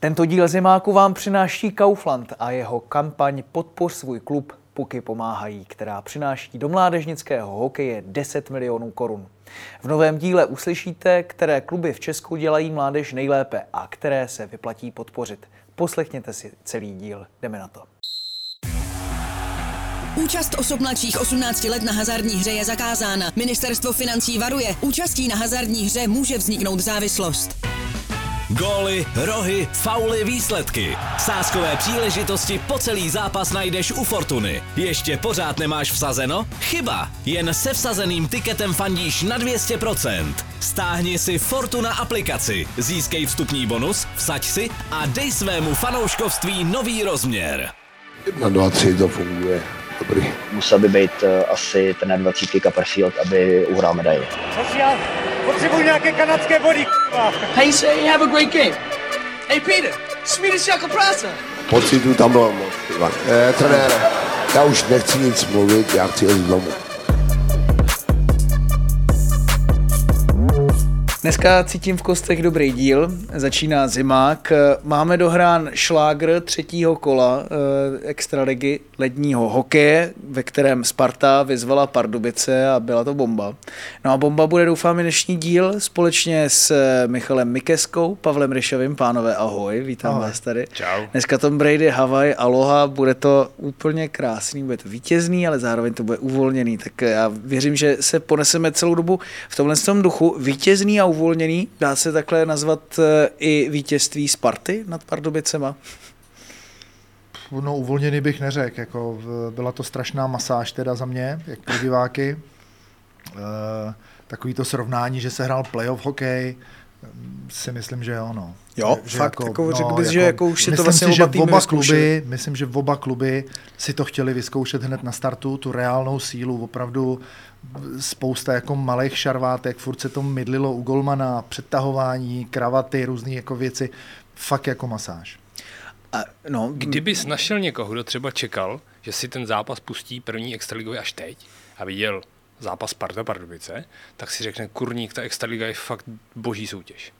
Tento díl Zimáku vám přináší Kaufland a jeho kampaň Podpoř svůj klub Puky pomáhají, která přináší do mládežnického hokeje 10 milionů korun. V novém díle uslyšíte, které kluby v Česku dělají mládež nejlépe a které se vyplatí podpořit. Poslechněte si celý díl, jdeme na to. Účast osob mladších 18 let na hazardní hře je zakázána. Ministerstvo financí varuje, účastí na hazardní hře může vzniknout závislost. Góly, rohy, fauly, výsledky. Sáskové příležitosti po celý zápas najdeš u Fortuny. Ještě pořád nemáš vsazeno? Chyba! Jen se vsazeným tiketem fandíš na 200%. Stáhni si Fortuna aplikaci, získej vstupní bonus, vsaď si a dej svému fanouškovství nový rozměr. Na 2, 3 to funguje. Dobrý. Musel by být uh, asi ten 20 Copperfield, aby uhrál medaili. Potřebuji nějaké kanadské body, k***a. Hey, say have a great game. Hey, Peter, Swedish jako práce. Pocitu tam bylo moc, Ivan. Eh, trenére, já už nechci nic mluvit, já chci jít domů. Dneska cítím v kostech dobrý díl, začíná zimák. Máme dohrán šlágr třetího kola eh, extraligy ledního hokeje, ve kterém Sparta vyzvala Pardubice a byla to bomba. No a bomba bude doufám i dnešní díl společně s Michalem Mikeskou, Pavlem Ryšavým. Pánové, ahoj, vítám ahoj. vás tady. Čau. Dneska Tom Brady, Hawaii, aloha, bude to úplně krásný, bude to vítězný, ale zároveň to bude uvolněný. Tak já věřím, že se poneseme celou dobu v tomhle tom duchu. Vítězný a uvolněný, dá se takhle nazvat eh, i vítězství Sparty nad Pardubicema? No uvolněný bych neřekl, jako byla to strašná masáž teda za mě, jak pro diváky. E, takový to srovnání, že se hrál playoff hokej, si myslím, že jo, no. Jo, že fakt, jako, jako, řekl no, bys, jako, že jako už si to myslím vlastně si, že oba týmy oba kluby, myslím, že oba kluby si to chtěli vyzkoušet hned na startu, tu reálnou sílu, opravdu spousta jako malých šarvátek, furt se to mydlilo u golmana, přetahování, kravaty, různé jako věci, fakt jako masáž. A, no, Kdybys našel někoho, kdo třeba čekal, že si ten zápas pustí první extraligový až teď a viděl zápas Sparta Pardubice, tak si řekne, kurník, ta extraliga je fakt boží soutěž.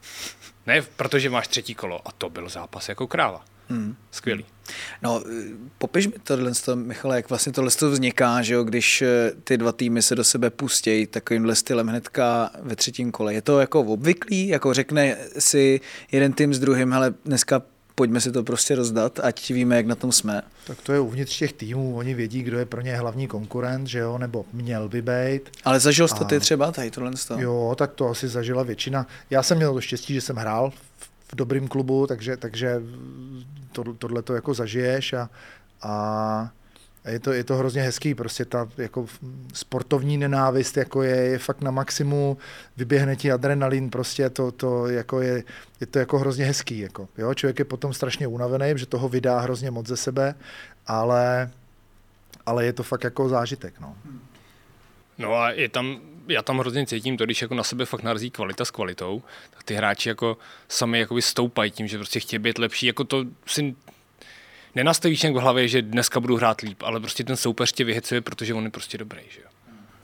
Ne, protože máš třetí kolo a to byl zápas jako kráva. Hmm. Skvělý. No, popiš mi tohle, Michale, jak vlastně tohle to vzniká, že jo, když eh, ty dva týmy se do sebe pustějí takovýmhle stylem hnedka ve třetím kole. Je to jako obvyklý, jako řekne si jeden tým s druhým, hele, dneska pojďme si to prostě rozdat, ať víme, jak na tom jsme. Tak to je uvnitř těch týmů, oni vědí, kdo je pro ně hlavní konkurent, že jo, nebo měl by být. Ale zažil jsi to ty třeba, tady tohle to? Jo, tak to asi zažila většina. Já jsem měl to štěstí, že jsem hrál v dobrým klubu, takže, takže to, tohle to jako zažiješ a, a je to, je to hrozně hezký, prostě ta jako sportovní nenávist jako je, je fakt na maximu, vyběhne ti adrenalin, prostě to, to jako je, je to jako hrozně hezký, jako, jo? člověk je potom strašně unavený, že toho vydá hrozně moc ze sebe, ale, ale je to fakt jako zážitek, no. No a je tam, já tam hrozně cítím to, když jako na sebe fakt narazí kvalita s kvalitou, tak ty hráči jako sami jakoby stoupají tím, že prostě chtějí být lepší, jako to si nenastavíš jen v hlavě, že dneska budu hrát líp, ale prostě ten soupeř tě vyhecuje, protože on je prostě dobrý, že jo.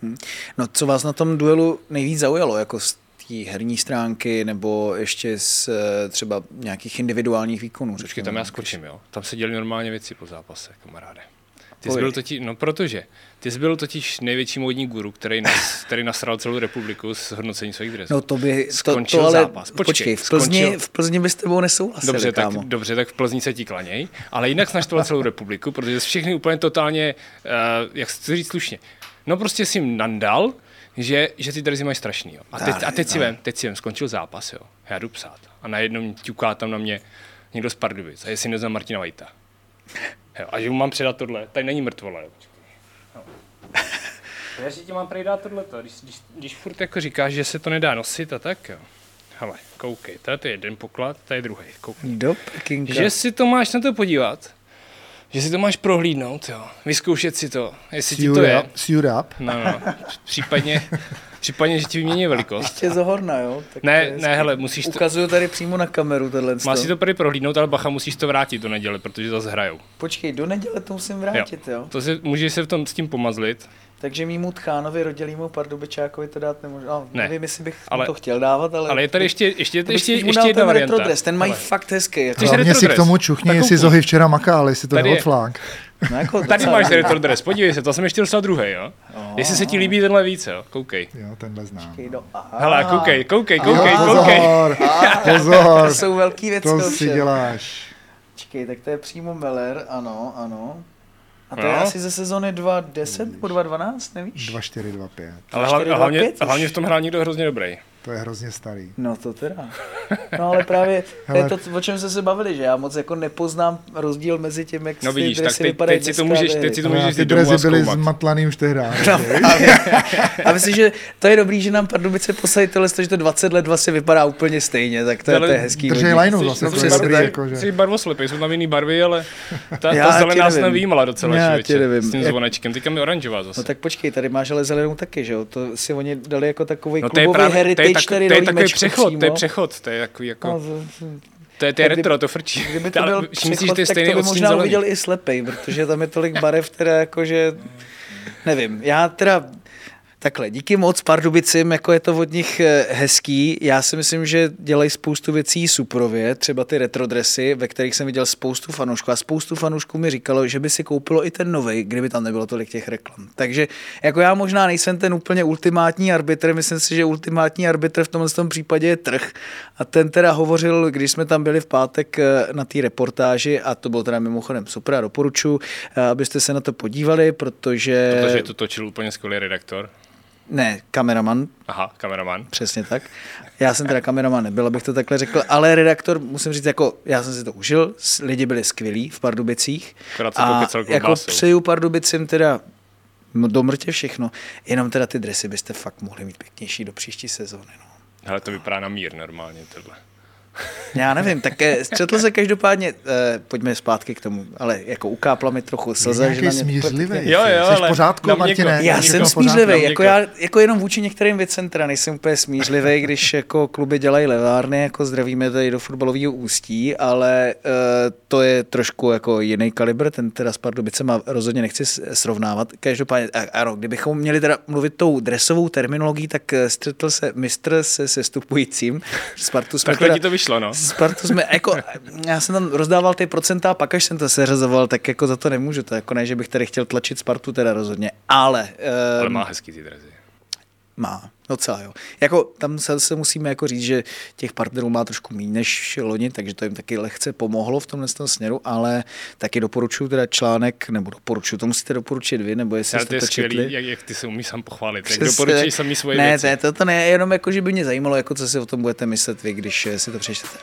Hmm. No co vás na tom duelu nejvíc zaujalo, jako z té herní stránky nebo ještě z eh, třeba nějakých individuálních výkonů? Počkej, tam já skočím, jo. Tam se děli normálně věci po zápase, kamaráde. Ty jsi byl totiž, no protože, ty jsi byl totiž největší módní guru, který, nas, který nasral celou republiku s hodnocením svých dresů. No to by, to, skončil to ale, zápas. Počkej, počkej v, Plzni, skončil... v Plzni by s tebou nesouhlasili, dobře, tak, kámo. dobře, tak v Plzni se ti klaněj, ale jinak jsi naštval celou republiku, protože jsi všechny úplně totálně, uh, jak chci říct slušně, no prostě si jim nandal, že, že ty dresy mají strašný. Jo. A, teď, a teď, si vem, teď si vem, skončil zápas, jo. Já jdu psát. A najednou ťuká tam na mě někdo z Pardubic. A jestli neznám Martina Vajta. Jo, a že mu mám předat tohle. Tady není mrtvole. No. Já si ti mám prej dát tohleto, když, když, když furt jako říkáš, že se to nedá nosit a tak jo. Hele, koukej, tady je jeden poklad, tady je druhý. Koukej. Do pekinka. Že si to máš na to podívat, že si to máš prohlídnout, jo. vyzkoušet si to, jestli ti to je. Up. No, no, případně, případně, že ti vymění velikost. Ještě zohorna, jo? Tak ne, ne, hele, musíš to... Ukazuju tady přímo na kameru tenhle Má si to prý prohlídnout, ale bacha, musíš to vrátit do neděle, protože zase hrajou. Počkej, do neděle to musím vrátit, jo? jo? To si, můžeš se v tom s tím pomazlit. Takže mýmu Tchánovi, rodilýmu Pardubičákovi to dát nemůžu. No, Ne. nevím, jestli bych Ale- ale, to chtěl dávat, ale... Ale je tady ještě, ještě, to ještě, ještě dal jedna ten varianta. retro dress, ten mají Hele, fakt hezký. Jako, Hlavně si k tomu čuchni, Tak jestli. Zohy včera makal, jestli to Tady je. neodflák. no, jako Tady máš retro dress, podívej se, to jsem ještě dostal druhý, jo? Jestli se ti líbí tenhle víc, jo? Koukej. Jo, tenhle znám. No, aha. Hele, koukej, koukej, koukej, koukej. pozor, pozor, To jsou velký věci. to si děláš. Počkej, tak to je přímo Meller, ano, ano. A to No. je asi ze sezóny 2.10 nebo 2.12, nevíš? 2, 4, 2, 5. Ale 4, hlavně, 2, hlavně, 5 už. hlavně v tom hrál někdo hrozně dobrý. To je hrozně starý. No to teda. No ale právě to je to, o čem jsme se bavili, že já moc jako nepoznám rozdíl mezi tím, jak No ty vidíš, tak dresy teď, vypadají teď si to můžeš, teď si to můžeš ty domů a drezy byly zmatlaný už tehdy. A myslím, že to je dobrý, že nám Pardubice poslali tohle, že to 20 let vlastně vypadá úplně stejně, tak to je, to je hezký. Držej lajnu zase, no, to je přesně dobrý, jako, že. Jsi barvoslepý, jsou tam jiný barvy, ale ta, ta zelená se nevím. nevýjímala docela Já člověče, ti nevím. s tím zvonečkem. Teďka mi oranžová zase. No tak počkej, tady máš ale zelenou taky, že jo? To si oni dali jako takový No klubový heritage tak, tady to je takový přechod, to je přímo. přechod, to je takový jako, No, z- z- to je, to je kdyby- retro, to frčí. Kdyby to byl všimni si, že přechod, to je tak stejný to by možná zelený. uviděl i slepej, protože tam je tolik barev, teda jakože, nevím, já teda Takhle, díky moc Pardubicím, jako je to od nich eh, hezký. Já si myslím, že dělají spoustu věcí suprově, třeba ty retrodresy, ve kterých jsem viděl spoustu fanoušků a spoustu fanoušků mi říkalo, že by si koupilo i ten novej, kdyby tam nebylo tolik těch reklam. Takže jako já možná nejsem ten úplně ultimátní arbitr, myslím si, že ultimátní arbitr v tomhle tom případě je trh. A ten teda hovořil, když jsme tam byli v pátek eh, na té reportáži, a to bylo teda mimochodem super a doporučuji, eh, abyste se na to podívali, protože... Protože to točil úplně skvělý redaktor. Ne, kameraman, Aha, kameraman. Přesně tak. Já jsem teda kameraman nebyl, abych to takhle řekl, ale redaktor, musím říct, jako já jsem si to užil, lidi byli skvělí v Pardubicích. Akorát a jako klobásou. přeju Pardubicím teda no, do mrtě všechno, jenom teda ty dresy byste fakt mohli mít pěknější do příští sezóny. No. Hele, to vypadá na mír normálně tohle. Já nevím, tak eh, střetl se každopádně, eh, pojďme zpátky k tomu, ale jako ukápla mi trochu slza, mě... smířlivý. Jo, jo, Jsi v ale pořádku, na měko. Martine? Já Děkuji, jsem smířlivý, děkuji. jako, já, jako jenom vůči některým věcem teda nejsem úplně smířlivý, když jako kluby dělají levárny, jako zdravíme tady do fotbalového ústí, ale uh, to je trošku jako jiný kalibr, ten teda s Pardubicema rozhodně nechci srovnávat. Každopádně, a- ano, kdybychom měli teda mluvit tou dresovou terminologií, tak eh, střetl se mistr se sestupujícím. Spartu jsme teda, to vyšlo, no. Spartu jsme, jako, já jsem tam rozdával ty procenta a pak až jsem to seřazoval, tak jako za to nemůžu. To jako ne, že bych tady chtěl tlačit Spartu teda rozhodně, ale, Ale um, má hezký ty drezy. Má, docela jo. Jako, tam se, se musíme jako říct, že těch partnerů má trošku méně než loni, takže to jim taky lehce pomohlo v tomhle tom směru, ale taky doporučuji teda článek, nebo doporučuji, to musíte doporučit vy, nebo jestli Ale to jste je to četli. skvělý, jak, jak ty se umíš sám pochválit. Jak Přesně. doporučuješ sami svoje ne, věci. Ne, to, to ne, jenom jako, že by mě zajímalo, jako co si o tom budete myslet vy, když eh, si to přečtete.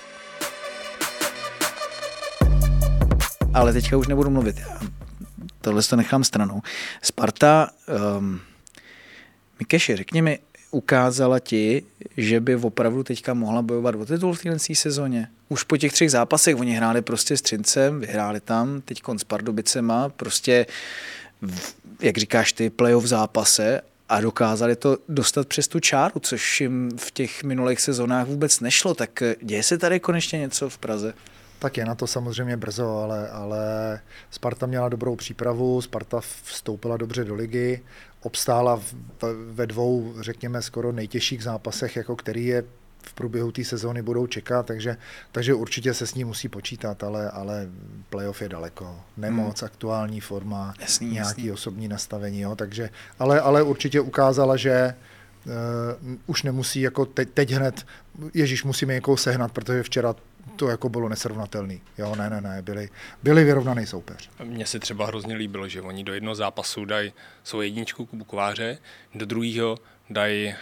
Ale teďka už nebudu mluvit. Já tohle to nechám stranou. Sparta, um, Mikeši, řekni mi, ukázala ti, že by opravdu teďka mohla bojovat o titul v téhle sezóně? Už po těch třech zápasech oni hráli prostě s Třincem, vyhráli tam, teď s Pardubicema, prostě, v, jak říkáš ty, playoff zápase a dokázali to dostat přes tu čáru, což jim v těch minulých sezónách vůbec nešlo. Tak děje se tady konečně něco v Praze? Tak je na to samozřejmě brzo, ale, ale Sparta měla dobrou přípravu, Sparta vstoupila dobře do ligy, obstála v, ve dvou, řekněme, skoro nejtěžších zápasech, jako který je v průběhu té sezóny budou čekat, takže, takže určitě se s ní musí počítat, ale, ale playoff je daleko. Nemoc, hmm. aktuální forma, Jasný, nějaký jasný. osobní nastavení, jo, takže, ale, ale určitě ukázala, že uh, už nemusí jako teď, teď hned, Ježíš, musíme někoho sehnat, protože včera to jako bylo nesrovnatelný. Jo, ne, ne, ne, byli, byli vyrovnaný soupeř. Mně se třeba hrozně líbilo, že oni do jednoho zápasu dají svou jedničku Kubu Kováře, do druhého dají uh,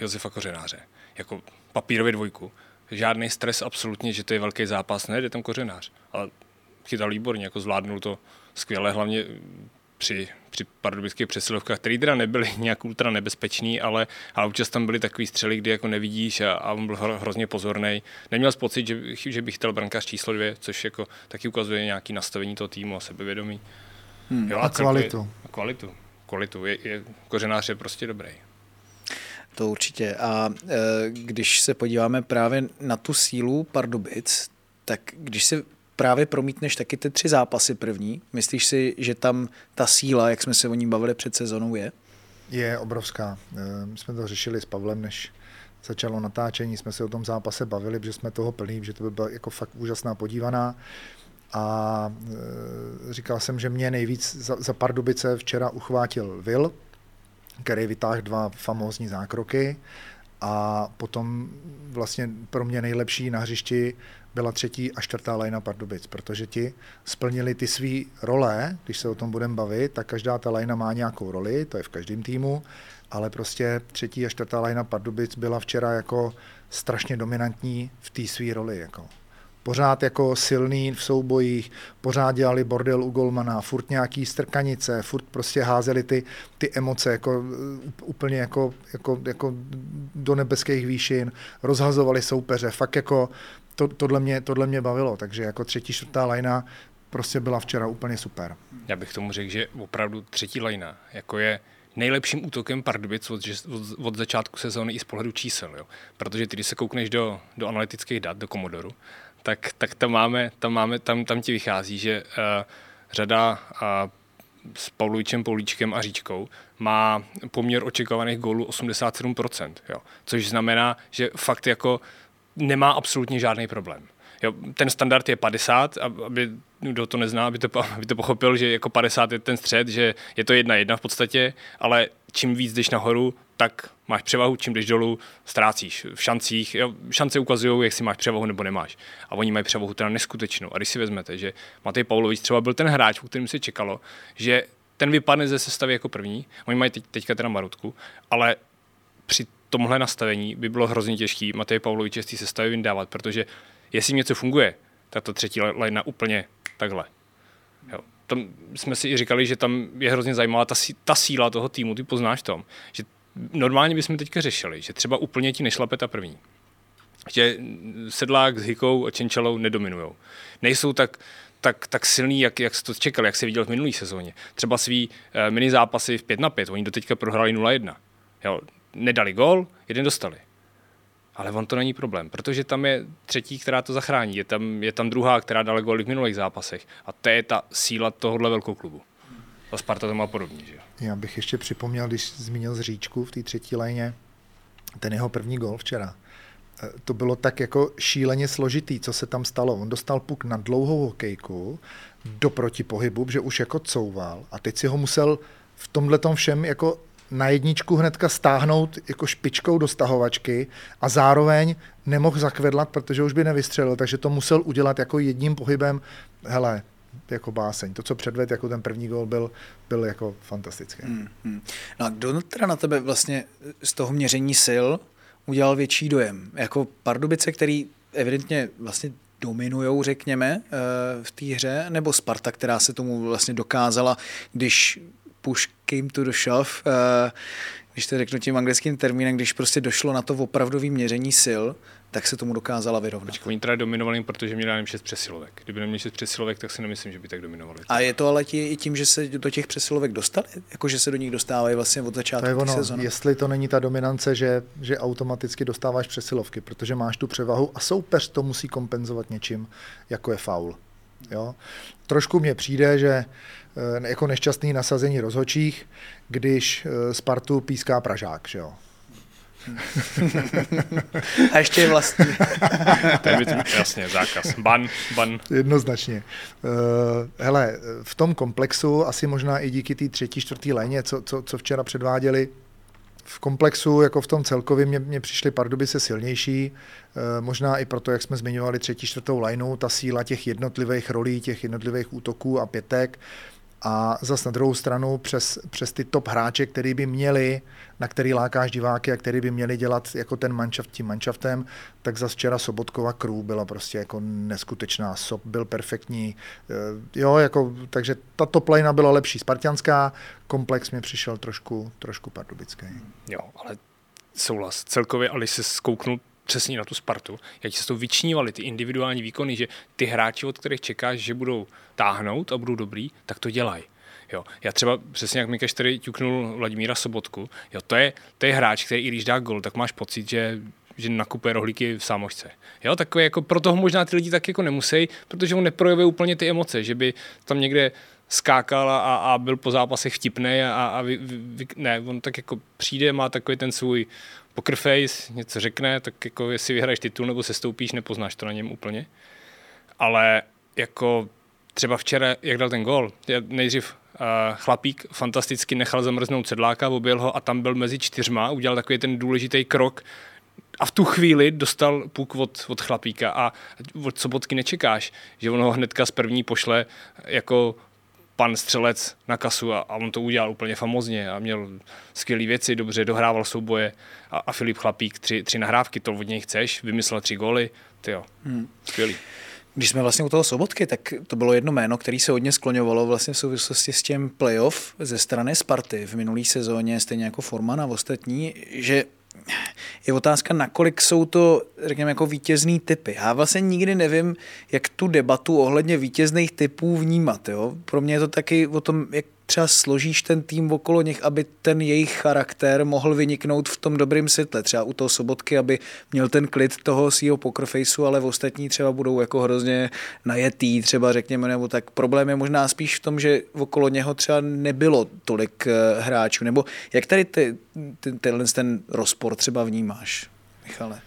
Josefa Kořenáře. Jako papírově dvojku. Žádný stres absolutně, že to je velký zápas, ne, jde tam Kořenář. Ale chytal výborně, jako zvládnul to skvěle, hlavně při, při pardubických přesilovkách, které teda nebyly nějak ultra nebezpečný, ale, ale občas tam byly takový střely, kdy jako nevidíš a, a on byl hro, hrozně pozorný. Neměl jsi pocit, že, bych- že bych chtěl brankář číslo dvě, což jako taky ukazuje nějaký nastavení toho týmu a sebevědomí. Hmm. Jo, A celkově- kvalitu. A kvalitu. Kvalitu. Je, je, kořenář je prostě dobrý. To určitě. A e, když se podíváme právě na tu sílu Pardubic, tak když si právě promítneš taky ty tři zápasy první, myslíš si, že tam ta síla, jak jsme se o ní bavili před sezonou, je? Je obrovská. Eh, My jsme to řešili s Pavlem, než začalo natáčení, jsme se o tom zápase bavili, že jsme toho plní, že to by byla jako fakt úžasná podívaná. A e, říkal jsem, že mě nejvíc za, za Pardubice včera uchvátil Vil, který vytáhl dva famózní zákroky a potom vlastně pro mě nejlepší na hřišti byla třetí a čtvrtá lajna Pardubic, protože ti splnili ty své role, když se o tom budeme bavit, tak každá ta lajna má nějakou roli, to je v každém týmu, ale prostě třetí a čtvrtá lajna Pardubic byla včera jako strašně dominantní v té své roli. Jako. Pořád jako silný v soubojích, pořád dělali bordel u golmana, furt nějaký strkanice, furt prostě házeli ty, ty emoce jako, úplně jako, jako, jako do nebeských výšin, rozhazovali soupeře, fakt jako to, tohle, mě, tohle mě bavilo, takže jako třetí, čtvrtá lajna prostě byla včera úplně super. Já bych tomu řekl, že opravdu třetí lajna jako je nejlepším útokem Pardubic od, od, od začátku sezóny i z pohledu čísel. Jo. Protože ty, když se koukneš do, do analytických dat, do Komodoru, tak, tak tam, máme, tam, máme, tam, tam ti vychází, že uh, řada uh, s Pavlovičem, Poulíčkem a Říčkou má poměr očekávaných gólů 87%, jo. což znamená, že fakt jako nemá absolutně žádný problém. Jo, ten standard je 50, aby kdo to nezná, aby to, aby to pochopil, že jako 50 je ten střed, že je to jedna jedna v podstatě, ale čím víc jdeš nahoru, tak máš převahu, čím jdeš dolů, ztrácíš v šancích. Jo, šance ukazují, jestli máš převahu nebo nemáš. A oni mají převahu teda neskutečnou. A když si vezmete, že Matej Paulovič třeba byl ten hráč, u kterým se čekalo, že ten vypadne ze sestavy jako první, oni mají teď, teďka teda Marutku, ale při tomhle nastavení by bylo hrozně těžký Matej Pavloviče z té sestavy vyndávat, protože jestli něco funguje, tak to třetí lajna úplně takhle. Jo. Tam jsme si i říkali, že tam je hrozně zajímavá ta, ta síla toho týmu, ty poznáš tom, že normálně bychom teďka řešili, že třeba úplně ti nešlape ta první. Že Sedlák s Hikou a Čenčalou nedominujou. Nejsou tak, tak, tak silný, jak, jak jsi to čekal, jak se viděl v minulé sezóně. Třeba svý uh, mini zápasy v 5 na 5, oni do teďka prohráli 0-1. Jo, nedali gol, jeden dostali. Ale on to není problém, protože tam je třetí, která to zachrání. Je tam, je tam druhá, která dala góly v minulých zápasech. A to je ta síla tohohle velkou klubu. A Sparta to má podobně. Že? Já bych ještě připomněl, když zmínil z Říčku v té třetí léně, ten jeho první gol včera. To bylo tak jako šíleně složitý, co se tam stalo. On dostal puk na dlouhou hokejku do protipohybu, že už jako couval a teď si ho musel v tomhle tom všem jako na jedničku hnedka stáhnout jako špičkou do stahovačky a zároveň nemohl zakvedlat, protože už by nevystřelil, takže to musel udělat jako jedním pohybem. Hele, jako báseň. To, co předved jako ten první gol, byl, byl jako fantastický. Hmm, hmm. No a kdo teda na tebe vlastně z toho měření sil udělal větší dojem? Jako Pardubice, který evidentně vlastně dominujou, řekněme, v té hře, nebo Sparta, která se tomu vlastně dokázala, když push came to the shove, když to řeknu tím anglickým termínem, když prostě došlo na to opravdové měření sil, tak se tomu dokázala vyrovnat. Počkej, oni teda dominovali, protože měli jenom 6 přesilovek. Kdyby neměli 6 přesilovek, tak si nemyslím, že by tak dominovali. A je to ale tí, i tím, že se do těch přesilovek dostali? Jako, že se do nich dostávají vlastně od začátku to je ono, sezóny? Jestli to není ta dominance, že, že automaticky dostáváš přesilovky, protože máš tu převahu a soupeř to musí kompenzovat něčím, jako je faul. Jo? Trošku mně přijde, že jako nešťastný nasazení rozhočích, když Spartu píská Pražák, že jo. A ještě je vlastní. to je jasně, zákaz. Ban, ban. Jednoznačně. hele, v tom komplexu, asi možná i díky té třetí, čtvrtý léně, co, co, co včera předváděli, v komplexu, jako v tom celkově, mě, mě přišly Pardubice silnější, možná i proto, jak jsme zmiňovali třetí, čtvrtou lineu, ta síla těch jednotlivých rolí, těch jednotlivých útoků a pětek, a zase na druhou stranu přes, přes ty top hráče, který by měli, na který lákáš diváky a který by měli dělat jako ten manšaft tím manšaftem, tak zase včera Sobotkova crew byla prostě jako neskutečná. Sob byl perfektní. Jo, jako, takže ta top line byla lepší. Spartianská komplex mi přišel trošku, trošku pardubický. Jo, ale souhlas. Celkově, ale se zkouknul přesně na tu Spartu, jak se to vyčnívali, ty individuální výkony, že ty hráči, od kterých čekáš, že budou táhnout a budou dobrý, tak to dělají. Jo. Já třeba přesně jak Mikeš tady ťuknul Vladimíra Sobotku, jo, to, je, to je hráč, který i když dá gol, tak máš pocit, že že nakupuje rohlíky v sámošce. Jo, takové jako pro toho možná ty lidi tak jako nemusí, protože on neprojevuje úplně ty emoce, že by tam někde skákal a, a byl po zápasech vtipný a, a vy, vy, ne, on tak jako přijde, má takový ten svůj poker face, něco řekne, tak jako jestli vyhraješ titul nebo se stoupíš, nepoznáš to na něm úplně. Ale jako třeba včera, jak dal ten gol, nejdřív uh, chlapík fantasticky nechal zamrznout sedláka, objel ho a tam byl mezi čtyřma, udělal takový ten důležitý krok a v tu chvíli dostal puk od, od chlapíka a od sobotky nečekáš, že on ho hnedka z první pošle jako pan střelec na kasu a, a on to udělal úplně famozně a měl skvělé věci, dobře dohrával souboje a, a Filip Chlapík tři, tři nahrávky, to od něj chceš, vymyslel tři góly, ty jo, hmm. skvělý. Když jsme vlastně u toho Sobotky, tak to bylo jedno jméno, který se hodně skloňovalo vlastně v souvislosti s tím playoff ze strany Sparty v minulý sezóně, stejně jako Forman a ostatní, že je otázka, nakolik jsou to, řekněme, jako vítězný typy. Já vlastně nikdy nevím, jak tu debatu ohledně vítězných typů vnímat. Jo? Pro mě je to taky o tom, jak třeba složíš ten tým okolo nich, aby ten jejich charakter mohl vyniknout v tom dobrém světle. Třeba u toho sobotky, aby měl ten klid toho svého pokerfaceu, ale v ostatní třeba budou jako hrozně najetý, třeba řekněme, nebo tak. Problém je možná spíš v tom, že okolo něho třeba nebylo tolik eh, hráčů. Nebo jak tady ty, ty, tenhle ten rozpor třeba vnímáš, Michale?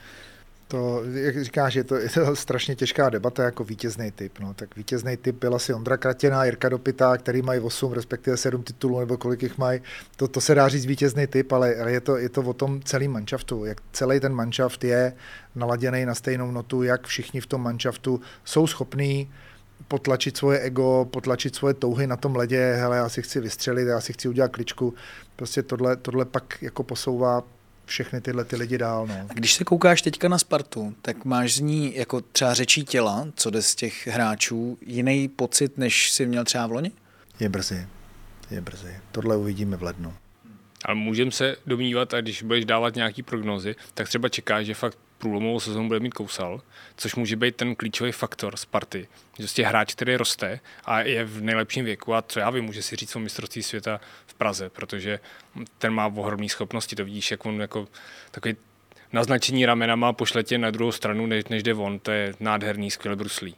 To, jak říkáš, je to, je to strašně těžká debata jako vítězný typ. No. Tak vítězný typ byl asi Ondra Kratěná, Jirka Dopita, který mají 8, respektive 7 titulů, nebo kolik jich mají. To, to se dá říct vítězný typ, ale, ale je, to, je to o tom celým manšaftu. Jak celý ten manšaft je naladěný na stejnou notu, jak všichni v tom manšaftu jsou schopní potlačit svoje ego, potlačit svoje touhy na tom ledě, hele, já si chci vystřelit, já si chci udělat kličku. Prostě tohle, tohle pak jako posouvá všechny tyhle ty lidi dál. No. A když se koukáš teďka na Spartu, tak máš z ní jako třeba řečí těla, co jde z těch hráčů, jiný pocit, než jsi měl třeba v loni? Je brzy. Je brzy. Tohle uvidíme v lednu. Ale můžeme se domnívat, a když budeš dávat nějaký prognozy, tak třeba čekáš, že fakt průlomovou sezónu bude mít kousal, což může být ten klíčový faktor Sparty. Že prostě hráč, který roste a je v nejlepším věku a co já vím, může si říct o mistrovství světa v Praze, protože ten má ohromné schopnosti, to vidíš, jak on jako takový naznačení ramenama pošle tě na druhou stranu, než, než jde on, to je nádherný, skvěle bruslí.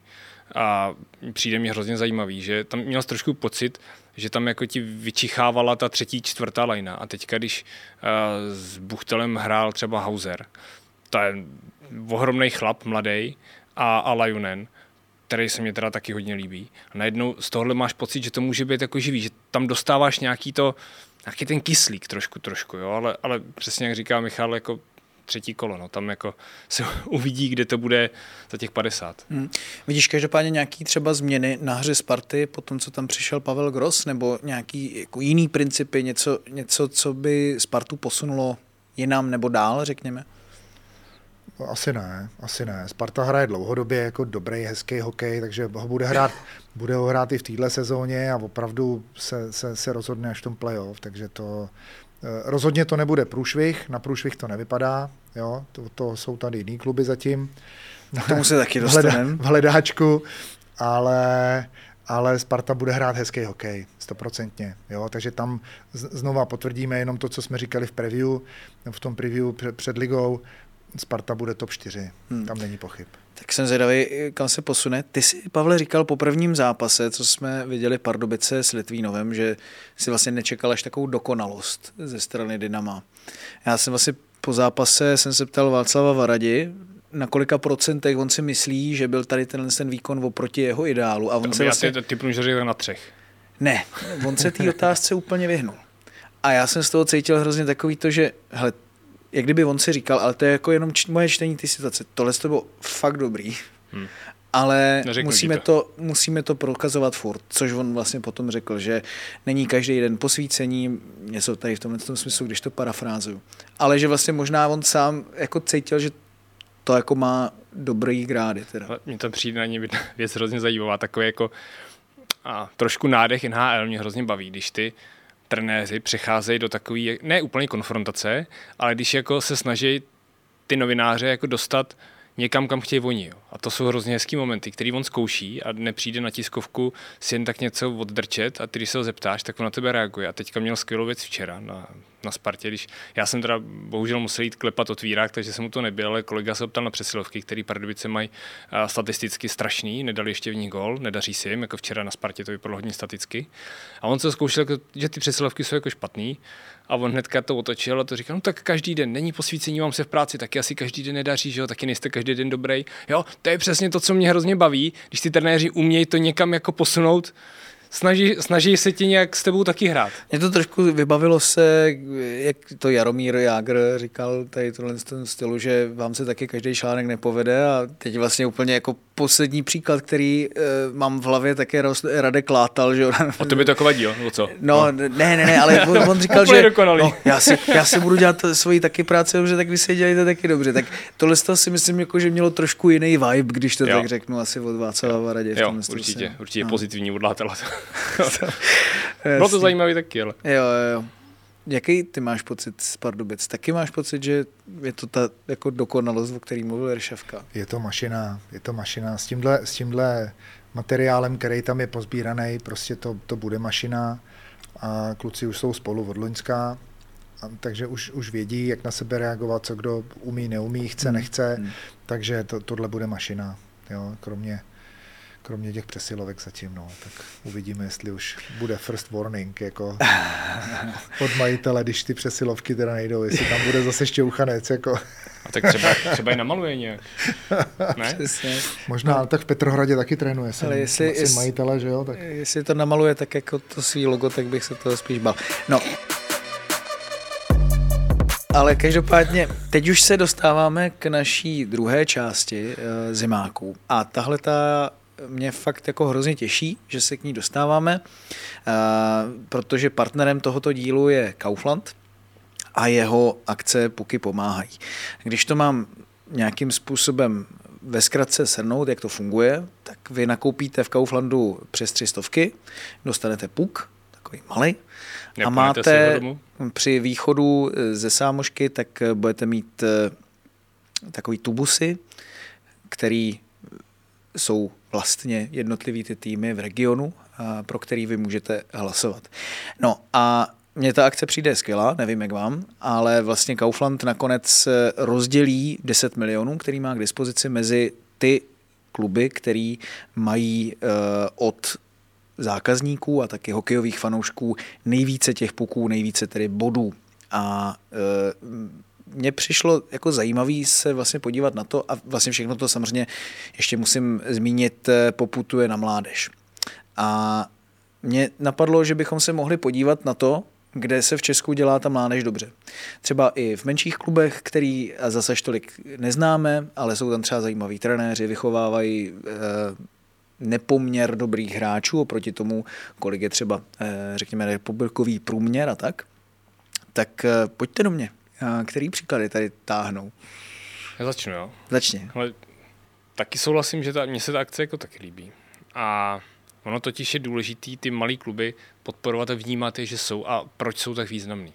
A přijde mi hrozně zajímavý, že tam měl trošku pocit, že tam jako ti vyčichávala ta třetí, čtvrtá lajna. A teďka, když uh, s Buchtelem hrál třeba Hauser, to je ohromný chlap, mladý, a, a Lajunen, který se mě teda taky hodně líbí. A najednou z tohohle máš pocit, že to může být jako živý, že tam dostáváš nějaký to, nějaký ten kyslík trošku, trošku, jo, ale, ale přesně jak říká Michal, jako třetí kolo, no, tam jako se uvidí, kde to bude za těch 50. Hmm. Vidíš každopádně nějaký třeba změny na hře Sparty po tom, co tam přišel Pavel Gross, nebo nějaký jako jiný principy, něco, něco, co by Spartu posunulo jinam nebo dál, řekněme? Asi ne, asi ne. Sparta hraje dlouhodobě jako dobrý, hezký hokej, takže ho bude hrát, bude ho hrát i v téhle sezóně a opravdu se, se, se rozhodne až v tom playoff, takže to eh, rozhodně to nebude průšvih, na průšvih to nevypadá, jo, to, to jsou tady jiný kluby zatím. K tomu se taky dostaneme. V hledáčku, ale, ale Sparta bude hrát hezký hokej, stoprocentně. Jo? Takže tam znova potvrdíme jenom to, co jsme říkali v preview, v tom preview před ligou. Sparta bude top 4, hmm. tam není pochyb. Tak jsem zvědavý, kam se posune. Ty si, Pavle, říkal po prvním zápase, co jsme viděli Pardubice s Litvínovem, že si vlastně nečekal až takovou dokonalost ze strany Dynama. Já jsem vlastně po zápase jsem se ptal Václava Varadi, na kolika procentech on si myslí, že byl tady tenhle ten výkon oproti jeho ideálu. A on se vlastně... Já typnu, že na třech. Ne, on se té otázce úplně vyhnul. A já jsem z toho cítil hrozně takový to, že hele, jak kdyby on si říkal, ale to je jako jenom č- moje čtení ty situace. Tohle to bylo fakt dobrý. Hmm. Ale musíme to. to. musíme to prokazovat furt, což on vlastně potom řekl, že není každý den posvícení, něco tady v tomhle tom smyslu, když to parafrázuju. Ale že vlastně možná on sám jako cítil, že to jako má dobrý grády. Teda. Mně to přijde na ně věc hrozně zajímavá, takový jako a trošku nádech NHL mě hrozně baví, když ty trenéři přecházejí do takové, ne úplně konfrontace, ale když jako se snaží ty novináře jako dostat někam, kam chtějí oni. Jo. A to jsou hrozně hezký momenty, který on zkouší a nepřijde na tiskovku si jen tak něco oddrčet a ty, když se ho zeptáš, tak on na tebe reaguje. A teďka měl skvělou věc včera na, na Spartě, když já jsem teda bohužel musel jít klepat otvírák, takže jsem mu to nebyl, ale kolega se optal na přesilovky, který Pardubice mají statisticky strašný, nedali ještě v ní gol, nedaří si jim, jako včera na Spartě to vypadalo hodně staticky. A on se zkoušel, jako, že ty přesilovky jsou jako špatný a on hnedka to otočil a to říkal, no tak každý den, není posvícení, mám se v práci, taky asi každý den nedaří, že jo, taky nejste každý den dobrý. Jo, to je přesně to, co mě hrozně baví, když ty trenéři umějí to někam jako posunout, snaží, snaží se ti nějak s tebou taky hrát. Mě to trošku vybavilo se, jak to Jaromír Jágr říkal tady tohle ten stylu, že vám se taky každý článek nepovede a teď vlastně úplně jako poslední příklad, který uh, mám v hlavě, tak je Radek Látal. Že? A to by to vadí, jo? co? No, no, ne, ne, ne, ale on, on říkal, že no, já, si, já si budu dělat svoji taky práci dobře, tak vy si dělejte taky dobře. Tak tohle to si myslím, jako, že mělo trošku jiný vibe, když to jo. tak řeknu asi od Václava Varadě. Jo, určitě, určitě no. pozitivní od Látala. Bylo to zajímavé taky, ale. Jo, jo, jo. Jaký ty máš pocit z Pardubic? Taky máš pocit, že je to ta jako dokonalost, o který mluvil Ršavka? Je to mašina, je to mašina. S tímhle, s tímhle materiálem, který tam je pozbíraný, prostě to, to bude mašina a kluci už jsou spolu od Loňska, a, takže už, už vědí, jak na sebe reagovat, co kdo umí, neumí, chce, hmm. nechce, hmm. takže to, tohle bude mašina, jo, kromě kromě těch přesilovek zatím, no, tak uvidíme, jestli už bude first warning, jako od majitele, když ty přesilovky teda nejdou, jestli tam bude zase ještě uchanec, jako. A tak třeba, třeba i namaluje nějak. Ne? Přesně. Možná, no. tak v Petrohradě taky trénuje, jsem, Ale jestli, jestli, majitele, že jo? Tak... Jestli to namaluje tak jako to svý logo, tak bych se toho spíš bal. No, ale každopádně, teď už se dostáváme k naší druhé části e, zimáků. A tahle ta mě fakt jako hrozně těší, že se k ní dostáváme, eh, protože partnerem tohoto dílu je Kaufland a jeho akce Puky pomáhají. Když to mám nějakým způsobem ve zkratce shrnout, jak to funguje, tak vy nakoupíte v Kauflandu přes tři stovky, dostanete puk, takový malý, a máte při východu ze sámošky, tak budete mít eh, takový tubusy, který jsou vlastně jednotlivý ty týmy v regionu, pro který vy můžete hlasovat. No a mně ta akce přijde skvělá, nevím jak vám, ale vlastně Kaufland nakonec rozdělí 10 milionů, který má k dispozici mezi ty kluby, který mají uh, od zákazníků a taky hokejových fanoušků nejvíce těch puků, nejvíce tedy bodů. A uh, mně přišlo jako zajímavý se vlastně podívat na to a vlastně všechno to samozřejmě ještě musím zmínit, eh, poputuje na mládež. A mě napadlo, že bychom se mohli podívat na to, kde se v Česku dělá ta mládež dobře. Třeba i v menších klubech, který zase tolik neznáme, ale jsou tam třeba zajímaví trenéři, vychovávají e, nepoměr dobrých hráčů oproti tomu, kolik je třeba, řekněme, republikový průměr a tak. Tak pojďte do mě. Který příklady tady táhnou? Já začnu, jo. Začni. Ale taky souhlasím, že ta, mně se ta akce jako taky líbí. A ono totiž je důležitý ty malé kluby podporovat a vnímat je, že jsou a proč jsou tak významný.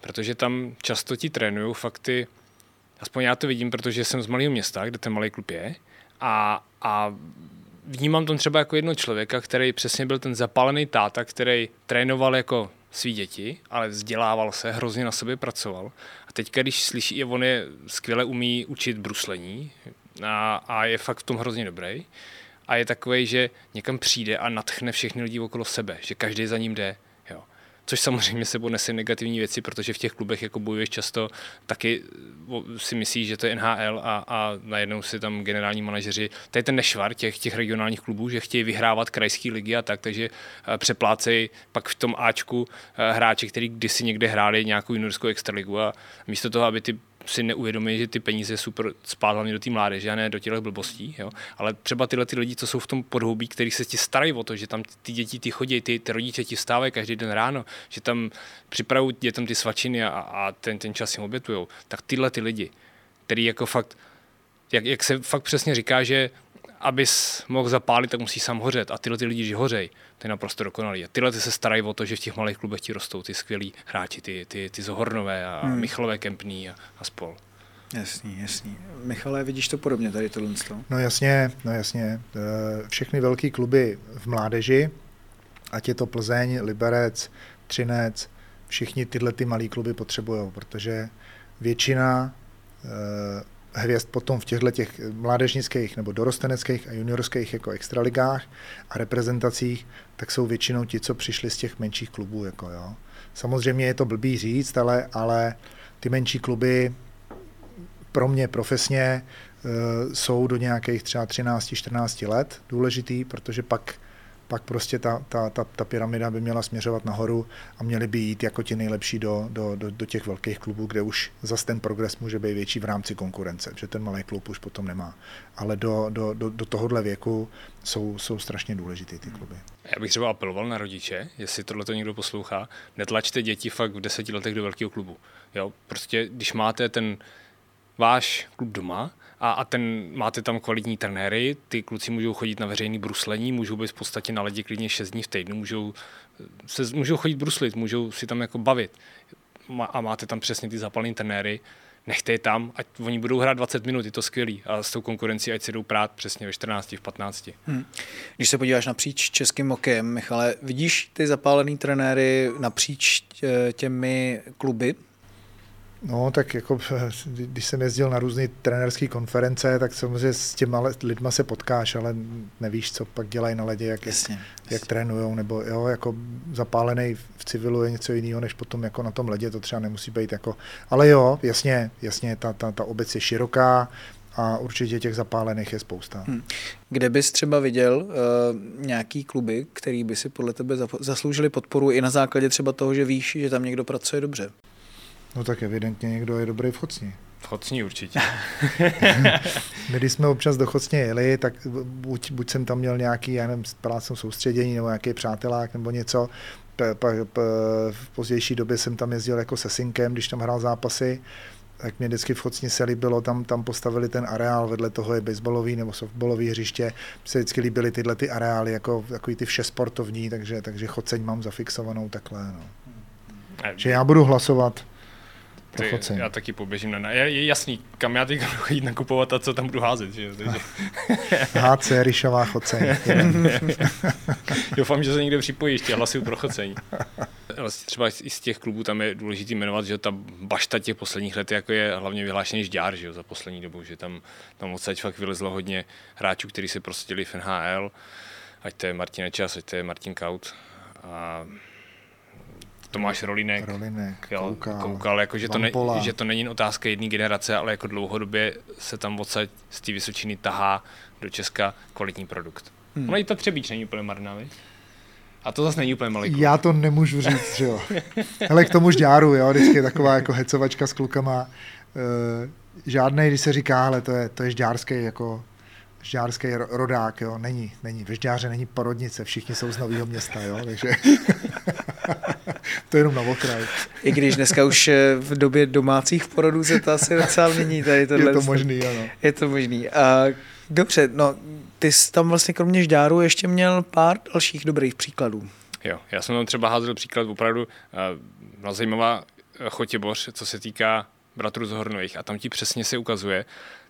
Protože tam často ti trénují fakty, aspoň já to vidím, protože jsem z malého města, kde ten malý klub je a, a vnímám tam třeba jako jedno člověka, který přesně byl ten zapálený táta, který trénoval jako svý děti, ale vzdělával se, hrozně na sobě pracoval. A teď, když slyší, on je skvěle umí učit bruslení a, a je fakt v tom hrozně dobrý, a je takový, že někam přijde a natchne všechny lidi okolo sebe, že každý za ním jde což samozřejmě sebou nese negativní věci, protože v těch klubech jako bojuješ často taky si myslíš, že to je NHL a, a najednou si tam generální manažeři, to je ten nešvar těch, těch regionálních klubů, že chtějí vyhrávat krajské ligy a tak, takže eh, přeplácejí pak v tom Ačku eh, hráči, který kdysi někde hráli nějakou juniorskou extraligu a místo toho, aby ty si neuvědomí, že ty peníze super spát hlavně do té mládeže a ne do těch blbostí. Jo? Ale třeba tyhle ty lidi, co jsou v tom podhoubí, který se ti starají o to, že tam ty děti ty chodí, ty, ty rodiče ti stávají každý den ráno, že tam připravují dětem ty svačiny a, a ten, ten čas jim obětují, tak tyhle ty lidi, který jako fakt, jak, jak se fakt přesně říká, že abys mohl zapálit, tak musí sám hořet. A tyhle ty lidi, že hořej, to je naprosto dokonalý. A tyhle ty se starají o to, že v těch malých klubech ti rostou ty skvělí hráči, ty, ty, ty Zohornové a hmm. Michalové Kempný a, a spol. Jasný, jasný. Michale, vidíš to podobně tady tohle? No jasně, no jasně. Eh, všechny velké kluby v mládeži, ať je to Plzeň, Liberec, Třinec, všichni tyhle ty malé kluby potřebují, protože většina eh, hvězd potom v těchto těch mládežnických nebo dorosteneckých a juniorských jako extraligách a reprezentacích, tak jsou většinou ti, co přišli z těch menších klubů. Jako jo. Samozřejmě je to blbý říct, ale, ale ty menší kluby pro mě profesně e, jsou do nějakých třeba 13-14 let důležitý, protože pak pak prostě ta, ta, ta, ta pyramida by měla směřovat nahoru a měli by jít jako ti nejlepší do, do, do, do těch velkých klubů, kde už zase ten progres může být větší v rámci konkurence, že ten malý klub už potom nemá. Ale do, do, do, do tohohle věku jsou, jsou strašně důležité ty kluby. Já bych třeba apeloval na rodiče, jestli tohle to někdo poslouchá, netlačte děti fakt v deseti letech do velkého klubu. Jo, prostě když máte ten váš klub doma, a, a ten, máte tam kvalitní trenéry, ty kluci můžou chodit na veřejný bruslení, můžou být v podstatě na ledě klidně 6 dní v týdnu, můžou, se, můžou chodit bruslit, můžou si tam jako bavit a máte tam přesně ty zapalné trenéry, nechte je tam, ať oni budou hrát 20 minut, je to skvělý. A s tou konkurencí, ať si jdou prát přesně ve 14, v 15. Hmm. Když se podíváš napříč českým okem, Michale, vidíš ty zapálený trenéry napříč eh, těmi kluby? No, tak jako, když jsem jezdil na různé trenerské konference, tak samozřejmě s těma lidma se potkáš, ale nevíš, co pak dělají na ledě, jak, jasně, jak jasně. trénujou, nebo jo, jako zapálený v civilu je něco jiného, než potom jako na tom ledě, to třeba nemusí být jako, ale jo, jasně, jasně, ta, ta, ta obec je široká, a určitě těch zapálených je spousta. Hmm. Kde bys třeba viděl uh, nějaký kluby, který by si podle tebe zasloužili podporu i na základě třeba toho, že víš, že tam někdo pracuje dobře? No tak evidentně někdo je dobrý v Chocni. V Chocni určitě. My když jsme občas do Chocně jeli, tak buď, buď jsem tam měl nějaký, já nevím, prácem soustředění nebo nějaký přátelák nebo něco. V pozdější době jsem tam jezdil jako se synkem, když tam hrál zápasy tak mě vždycky v Chocni se líbilo, tam, tam postavili ten areál, vedle toho je baseballový nebo softballový hřiště, se vždycky líbily tyhle ty areály, jako takový ty vše sportovní, takže, takže Choceň mám zafixovanou takhle. No. Že já budu hlasovat ty, já taky poběžím na... Je, je jasný, kam já teď budu jít nakupovat a co tam budu házet. Že? Takže... HC Ryšová choceň. Doufám, že se někde připojí, ještě hlasuju pro chocení. Vlastně třeba i z těch klubů tam je důležité jmenovat, že ta bašta těch posledních let jako je hlavně vyhlášený žďár že jo, za poslední dobu, že tam, tam odsaď fakt vylezlo hodně hráčů, kteří se prosadili v NHL, ať to je Martin Čas, ať to je Martin Kaut. A Tomáš Rolinek, Rolinek jo, koukal, koukal jako, že, to ne, že to není otázka jedné generace, ale jako dlouhodobě se tam odsaď z té Vysočiny tahá do Česka kvalitní produkt. Hmm. Ono i to Třebíč není úplně marná, viď? A to zase není úplně malý Já to nemůžu říct, že jo. Ale k tomu žďáru, jo, vždycky je taková jako hecovačka s klukama. E, žádnej, když se říká, ale to je, to je žďárský jako žďárský rodák, jo, není, není. Ve Žďáře není porodnice, všichni jsou z Nového města, jo, takže to je jenom na okraj. I když dneska už eh, v době domácích porodů se to asi docela mění tady tohle. Je to možný, ano. Je to možný. A, dobře, no, ty jsi tam vlastně kromě Žďáru ještě měl pár dalších dobrých příkladů. Jo, já jsem tam třeba házel příklad opravdu uh, zajímavá eh, Chotěboř, co se týká bratrů z Hornových a tam ti přesně se ukazuje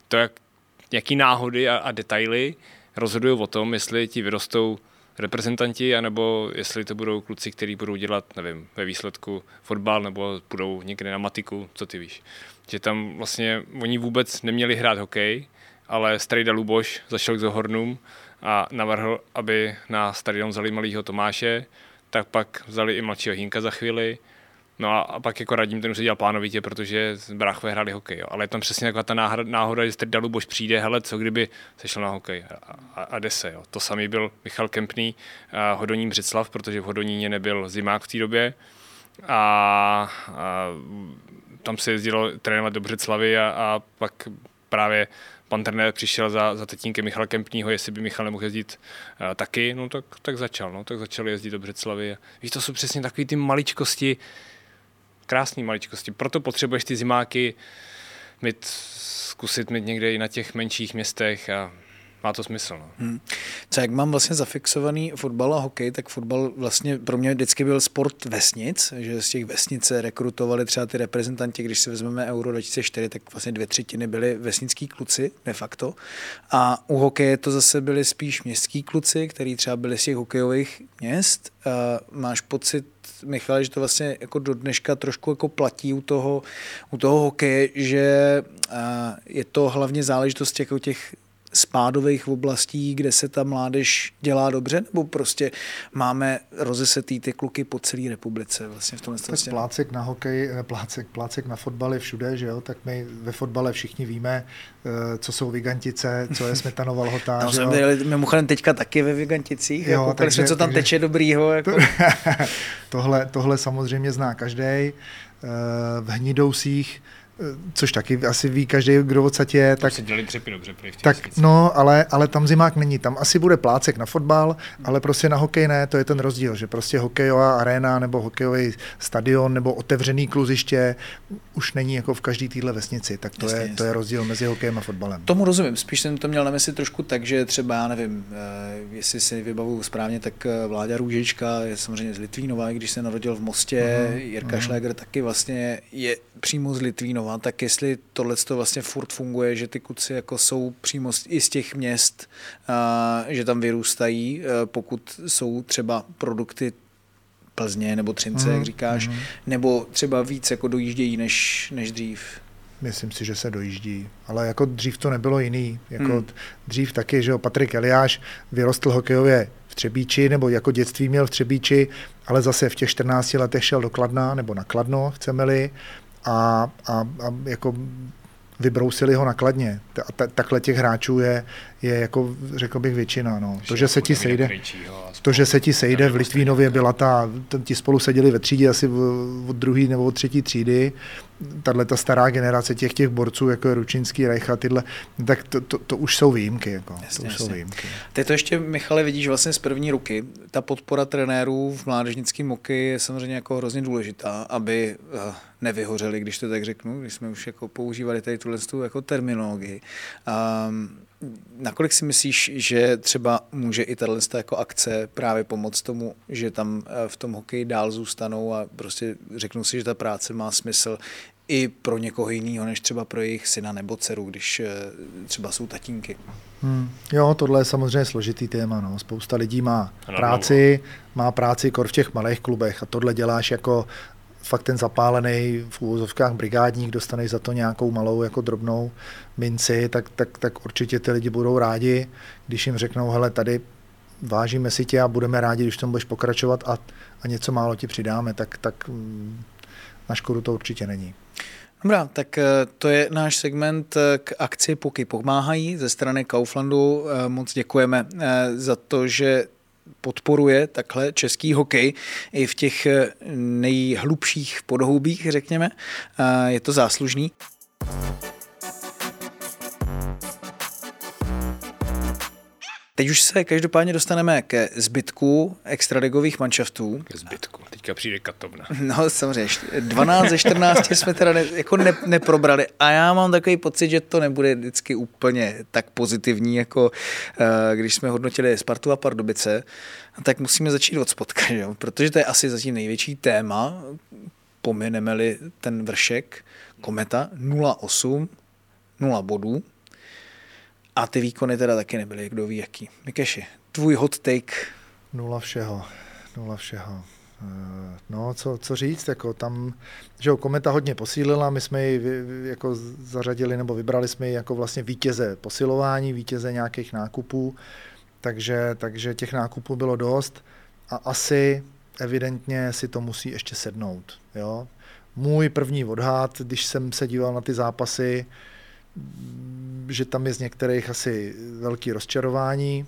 to, jak, jaký náhody a, a detaily rozhodují o tom, jestli ti vyrostou reprezentanti, anebo jestli to budou kluci, kteří budou dělat, nevím, ve výsledku fotbal, nebo budou někde na matiku, co ty víš. Že tam vlastně oni vůbec neměli hrát hokej, ale Strejda Luboš zašel k Zohornům a navrhl, aby na stadion vzali malého Tomáše, tak pak vzali i mladšího Hinka za chvíli, No a, a pak jako radím, ten už se dělal plánovitě, protože bráchové hráli hokej. Jo. Ale je tam přesně taková ta náhoda, že Strida Luboš přijde, hele, co kdyby se šel na hokej a, a, a jde se. Jo. To samý byl Michal Kempný, a Hodonín Břeclav, protože v Hodoníně nebyl zimák v té době. A, a tam se jezdilo trénovat do Břeclavy a, a pak právě pan trenér přišel za, za tetínkem Michala Kempního, jestli by Michal nemohl jezdit uh, taky, no tak, tak začal, no, tak začal jezdit do Břeclavy. Víš, to jsou přesně takové ty maličkosti, krásné maličkosti. Proto potřebuješ ty zimáky mít, zkusit mít někde i na těch menších městech a má to smysl. No. Hmm. Co jak mám vlastně zafixovaný fotbal a hokej, tak fotbal vlastně pro mě vždycky byl sport vesnic, že z těch vesnic se rekrutovali třeba ty reprezentanti, když si vezmeme Euro 2004, tak vlastně dvě třetiny byly vesnický kluci de facto. A u hokeje to zase byli spíš městský kluci, kteří třeba byli z těch hokejových měst. A máš pocit, Michale, že to vlastně jako do dneška trošku jako platí u toho, u toho hokeje, že je to hlavně záležitost jako těch spádových oblastí, kde se ta mládež dělá dobře, nebo prostě máme rozesetý ty kluky po celé republice vlastně v tomhle Tak vlastně. plácek na hokej, eh, plácek, plácek na fotbal je všude, že jo? tak my ve fotbale všichni víme, eh, co jsou Vigantice, co je Smetanova lhota. no, jsme byli mimochodem teďka taky ve Viganticích, jo, jako takže, jsme, co tam takže, teče dobrýho. Jako. tohle, tohle samozřejmě zná každý. Eh, v Hnidousích což taky asi ví každý, kdo odsaď je. Tak si dělali dřepy dobře v Tak, no, ale, ale tam zimák není. Tam asi bude plácek na fotbal, ale prostě na hokej ne, to je ten rozdíl, že prostě hokejová arena nebo hokejový stadion nebo otevřený kluziště už není jako v každé téhle vesnici, tak to, jasně, je, jasně. to je rozdíl mezi hokejem a fotbalem. Tomu rozumím, spíš jsem to měl na mysli trošku tak, že třeba, já nevím, eh, jestli si vybavu správně, tak eh, Vláďa Růžička je samozřejmě z Litvínova, když se narodil v Mostě, uh-huh, Jirka uh-huh. Šléger taky vlastně je přímo z Litvínova, tak jestli tohle to vlastně furt funguje, že ty kuci jako jsou přímo i z těch měst, že tam vyrůstají, a, pokud jsou třeba produkty Plzně nebo Třince, mm, jak říkáš, mm. nebo třeba víc jako dojíždějí než, než dřív. Myslím si, že se dojíždí, ale jako dřív to nebylo jiný. Jako hmm. Dřív taky, že jo, Patrik Eliáš vyrostl hokejově v Třebíči, nebo jako dětství měl v Třebíči, ale zase v těch 14 letech šel do Kladna, nebo na Kladno, chceme-li, a, a, a jako vybrousili ho nakladně. A takhle těch hráčů je, je jako, řekl bych, většina. No. To, že se ti sejde, to, že se ti sejde v Litvínově byla ta, ti spolu seděli ve třídě asi od druhé nebo od třetí třídy, tahle ta stará generace těch těch borců, jako je Ručinský, Reich a tyhle, tak to, to, to už jsou výjimky. Jako. Jasně, to už jsou výjimky. Ty to ještě, Michale, vidíš vlastně z první ruky. Ta podpora trenérů v mládežnickém moky je samozřejmě jako hrozně důležitá, aby uh, nevyhořeli, když to tak řeknu, když jsme už jako používali tady tuhle jako terminologii. Um, nakolik si myslíš, že třeba může i tahle jako akce právě pomoct tomu, že tam eh, v tom hokeji dál zůstanou a prostě řeknou si, že ta práce má smysl i pro někoho jiného, než třeba pro jejich syna nebo dceru, když eh, třeba jsou tatínky. Hmm. Jo, tohle je samozřejmě složitý téma. No. Spousta lidí má práci, má práci kor v těch malých klubech a tohle děláš jako fakt ten zapálený v úvozovkách brigádník, dostaneš za to nějakou malou jako drobnou minci, tak, tak, tak určitě ty lidi budou rádi, když jim řeknou, hele, tady vážíme si tě a budeme rádi, když tom budeš pokračovat a, a něco málo ti přidáme, tak, tak mm, na škodu to určitě není. Dobrá, tak eh, to je náš segment eh, k akci Puky pomáhají ze strany Kauflandu. Eh, moc děkujeme za to, že podporuje takhle český hokej i v těch nejhlubších podhoubích, řekněme. Je to záslužný. Teď už se každopádně dostaneme ke zbytku extraligových manšaftů. Ke zbytku, teďka přijde katovna. No samozřejmě, 12 ze 14 jsme teda ne, jako ne, neprobrali a já mám takový pocit, že to nebude vždycky úplně tak pozitivní, jako uh, když jsme hodnotili Spartu a Pardubice, tak musíme začít od spotka, že? protože to je asi zatím největší téma, pomineme-li ten vršek, kometa 0,8, 0 bodů, a ty výkony teda taky nebyly, kdo ví jaký. Mikeši, tvůj hot take? Nula všeho, nula všeho. Eh, no, co, co říct, jako tam, že jo, Kometa hodně posílila, my jsme ji jako zařadili nebo vybrali jsme ji jako vlastně vítěze posilování, vítěze nějakých nákupů, takže, takže těch nákupů bylo dost a asi evidentně si to musí ještě sednout, jo. Můj první odhad, když jsem se díval na ty zápasy, že tam je z některých asi velký rozčarování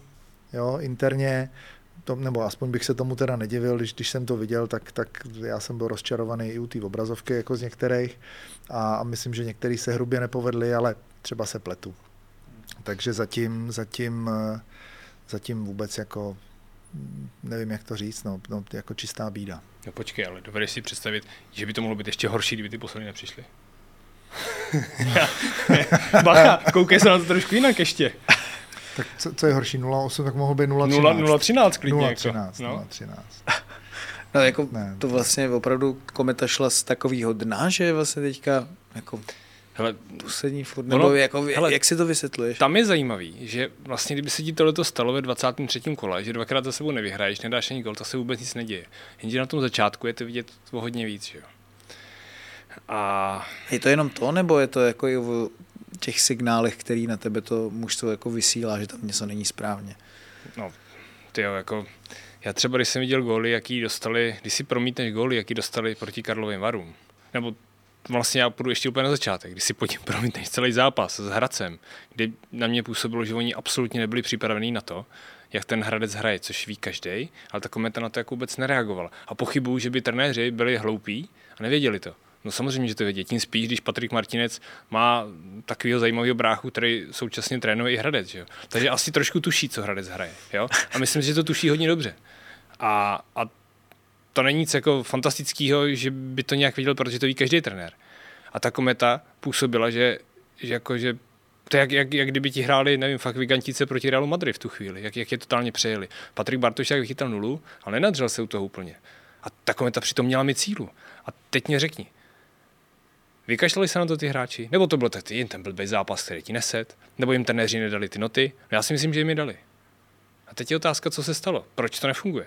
jo, interně, to, nebo aspoň bych se tomu teda nedivil, když, když jsem to viděl, tak, tak já jsem byl rozčarovaný i u té obrazovky jako z některých a, a myslím, že některý se hrubě nepovedli, ale třeba se pletu. Takže zatím, zatím, zatím vůbec jako nevím, jak to říct, no, no jako čistá bída. No počkej, ale dovedeš si představit, že by to mohlo být ještě horší, kdyby ty poslední nepřišly? Bacha, koukej se na to trošku jinak ještě. Tak co, co je horší, 0,8, tak mohlo být 0,13. 0,13 klidně. 0,13, jako. No. 0,13. No, jako Ne, to vlastně opravdu kometa šla z takového dna, že je vlastně teďka jako Hele, poslední furt, Ono- nebo jako, hele, jak si to vysvětluješ? tam je zajímavý, že vlastně kdyby se ti tohleto stalo ve 23. kole, že dvakrát za sebou nevyhraješ, nedáš ani gol, tak se vůbec nic neděje. Jenže na tom začátku je to vidět o hodně víc, že jo. A Je to jenom to, nebo je to jako i o těch signálech, který na tebe to mužstvo jako vysílá, že tam něco není správně? No, ty jo, jako, já třeba, když jsem viděl góly, jaký dostali, když si promítneš góly, jaký dostali proti Karlovým Varům, nebo vlastně já půjdu ještě úplně na začátek, když si pod tím promítneš celý zápas s Hradcem, kdy na mě působilo, že oni absolutně nebyli připravení na to, jak ten Hradec hraje, což ví každý, ale ta kometa na to jako vůbec nereagovala. A pochybuju, že by trenéři byli hloupí a nevěděli to. No samozřejmě, že to vědí. Tím spíš, když Patrik Martinec má takového zajímavého bráchu, který současně trénuje i Hradec. Že jo? Takže asi trošku tuší, co Hradec hraje. Jo? A myslím, že to tuší hodně dobře. A, a to není nic jako fantastického, že by to nějak viděl, protože to ví každý trenér. A ta kometa působila, že, že jako, že to je jak, jak, jak, kdyby ti hráli, nevím, fakt gigantice proti Realu Madrid v tu chvíli, jak, jak je totálně přejeli. Patrik Bartoš tak vychytal nulu, ale nenadřel se u toho úplně. A ta kometa přitom měla mi cílu. A teď mě řekni, vykašlali se na to ty hráči? Nebo to byl tak jen ten blbý zápas, který ti neset? Nebo jim trenéři nedali ty noty? No já si myslím, že jim je dali. A teď je otázka, co se stalo. Proč to nefunguje?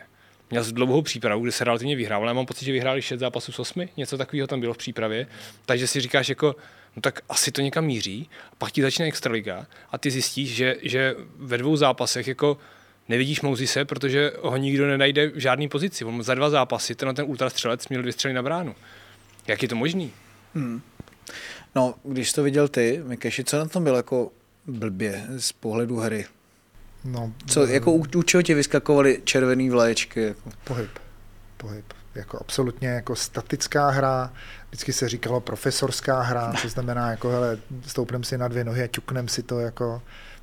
Měl jsi dlouhou přípravu, kde se relativně vyhrával. Já mám pocit, že vyhráli 6 zápasů z 8, něco takového tam bylo v přípravě. Takže si říkáš, jako, no tak asi to někam míří. A pak ti začne extraliga a ty zjistíš, že, že ve dvou zápasech jako nevidíš Mouzise, protože ho nikdo nenajde v žádné pozici. On za dva zápasy, ten ten ultrastřelec měl dvě střely na bránu. Jak je to možný? No, když to viděl ty, Mikeši, co na tom bylo jako blbě z pohledu hry? No, Co, jako u, u čeho ti vyskakovaly červený vlaječky? Jako? Pohyb. Pohyb. Jako absolutně jako statická hra, vždycky se říkalo profesorská hra, to znamená jako hele, stoupnem si na dvě nohy a ťuknem si to jako eh,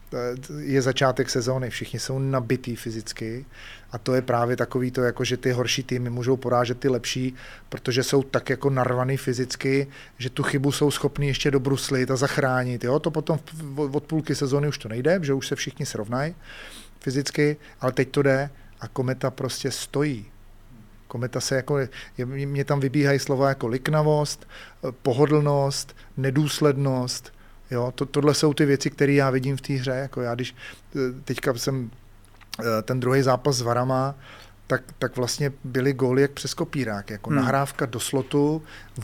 je začátek sezóny, všichni jsou nabitý fyzicky a to je právě takový to, jako že ty horší týmy můžou porážet ty lepší, protože jsou tak jako narvaný fyzicky, že tu chybu jsou schopni ještě dobruslit a zachránit. Jo? To potom od půlky sezóny už to nejde, že už se všichni srovnají fyzicky, ale teď to jde a kometa prostě stojí. Kometa se jako, je, mě tam vybíhají slova jako liknavost, pohodlnost, nedůslednost. Jo, to, tohle jsou ty věci, které já vidím v té hře. Jako já, když eh, teďka jsem eh, ten druhý zápas s Varama, tak, tak vlastně byly góly jak přes kopírák, jako hmm. nahrávka do slotu,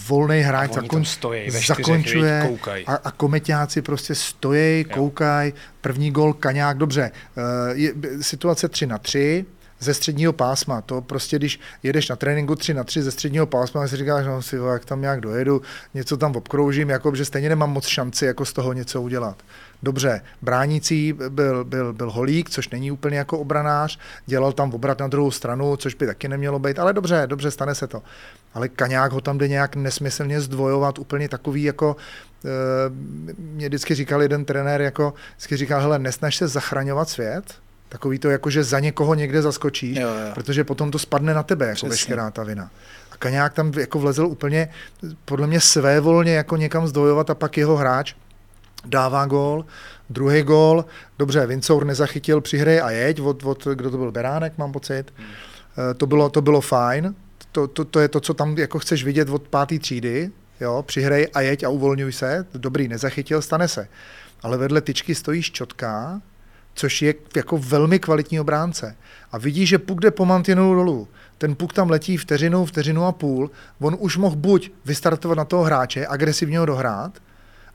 volný hráč tam stojí zakončuje koukaj. a, a kometáci prostě stojí, koukají, první gol Kaňák, dobře, eh, je, situace 3 na 3, ze středního pásma, to prostě, když jedeš na tréninku 3 na 3 ze středního pásma, tak si říkáš, no si jak tam nějak dojedu, něco tam obkroužím, jako, že stejně nemám moc šanci jako z toho něco udělat. Dobře, bránící byl, byl, byl Holík, což není úplně jako obranář, dělal tam obrat na druhou stranu, což by taky nemělo být, ale dobře, dobře, stane se to. Ale Kaňák ho tam jde nějak nesmyslně zdvojovat, úplně takový jako, eh, mě vždycky říkal jeden trenér, jako, vždycky říkal, hele, nesnaž se zachraňovat svět, Takový to, jako že za někoho někde zaskočíš, Jo, jo. protože potom to spadne na tebe, jako Přesně. veškerá ta vina. A Kaňák tam jako vlezl úplně, podle mě svévolně jako někam zdvojovat a pak jeho hráč dává gól, druhý gól, dobře, Vincour nezachytil při hře a jeď, od, od, kdo to byl, Beránek, mám pocit, Eh, to bylo, to bylo fajn, to, to, to, je to, co tam jako chceš vidět od páté třídy, jo, přihrej a jeď a uvolňuj se, dobrý, nezachytil, stane se. Ale vedle tyčky stojí Ščotka, což je jako velmi kvalitní obránce. A vidí, že puk jde po mantinelu dolů. Ten puk tam letí vteřinu, vteřinu a půl. On už mohl buď vystartovat na toho hráče, agresivně ho dohrát,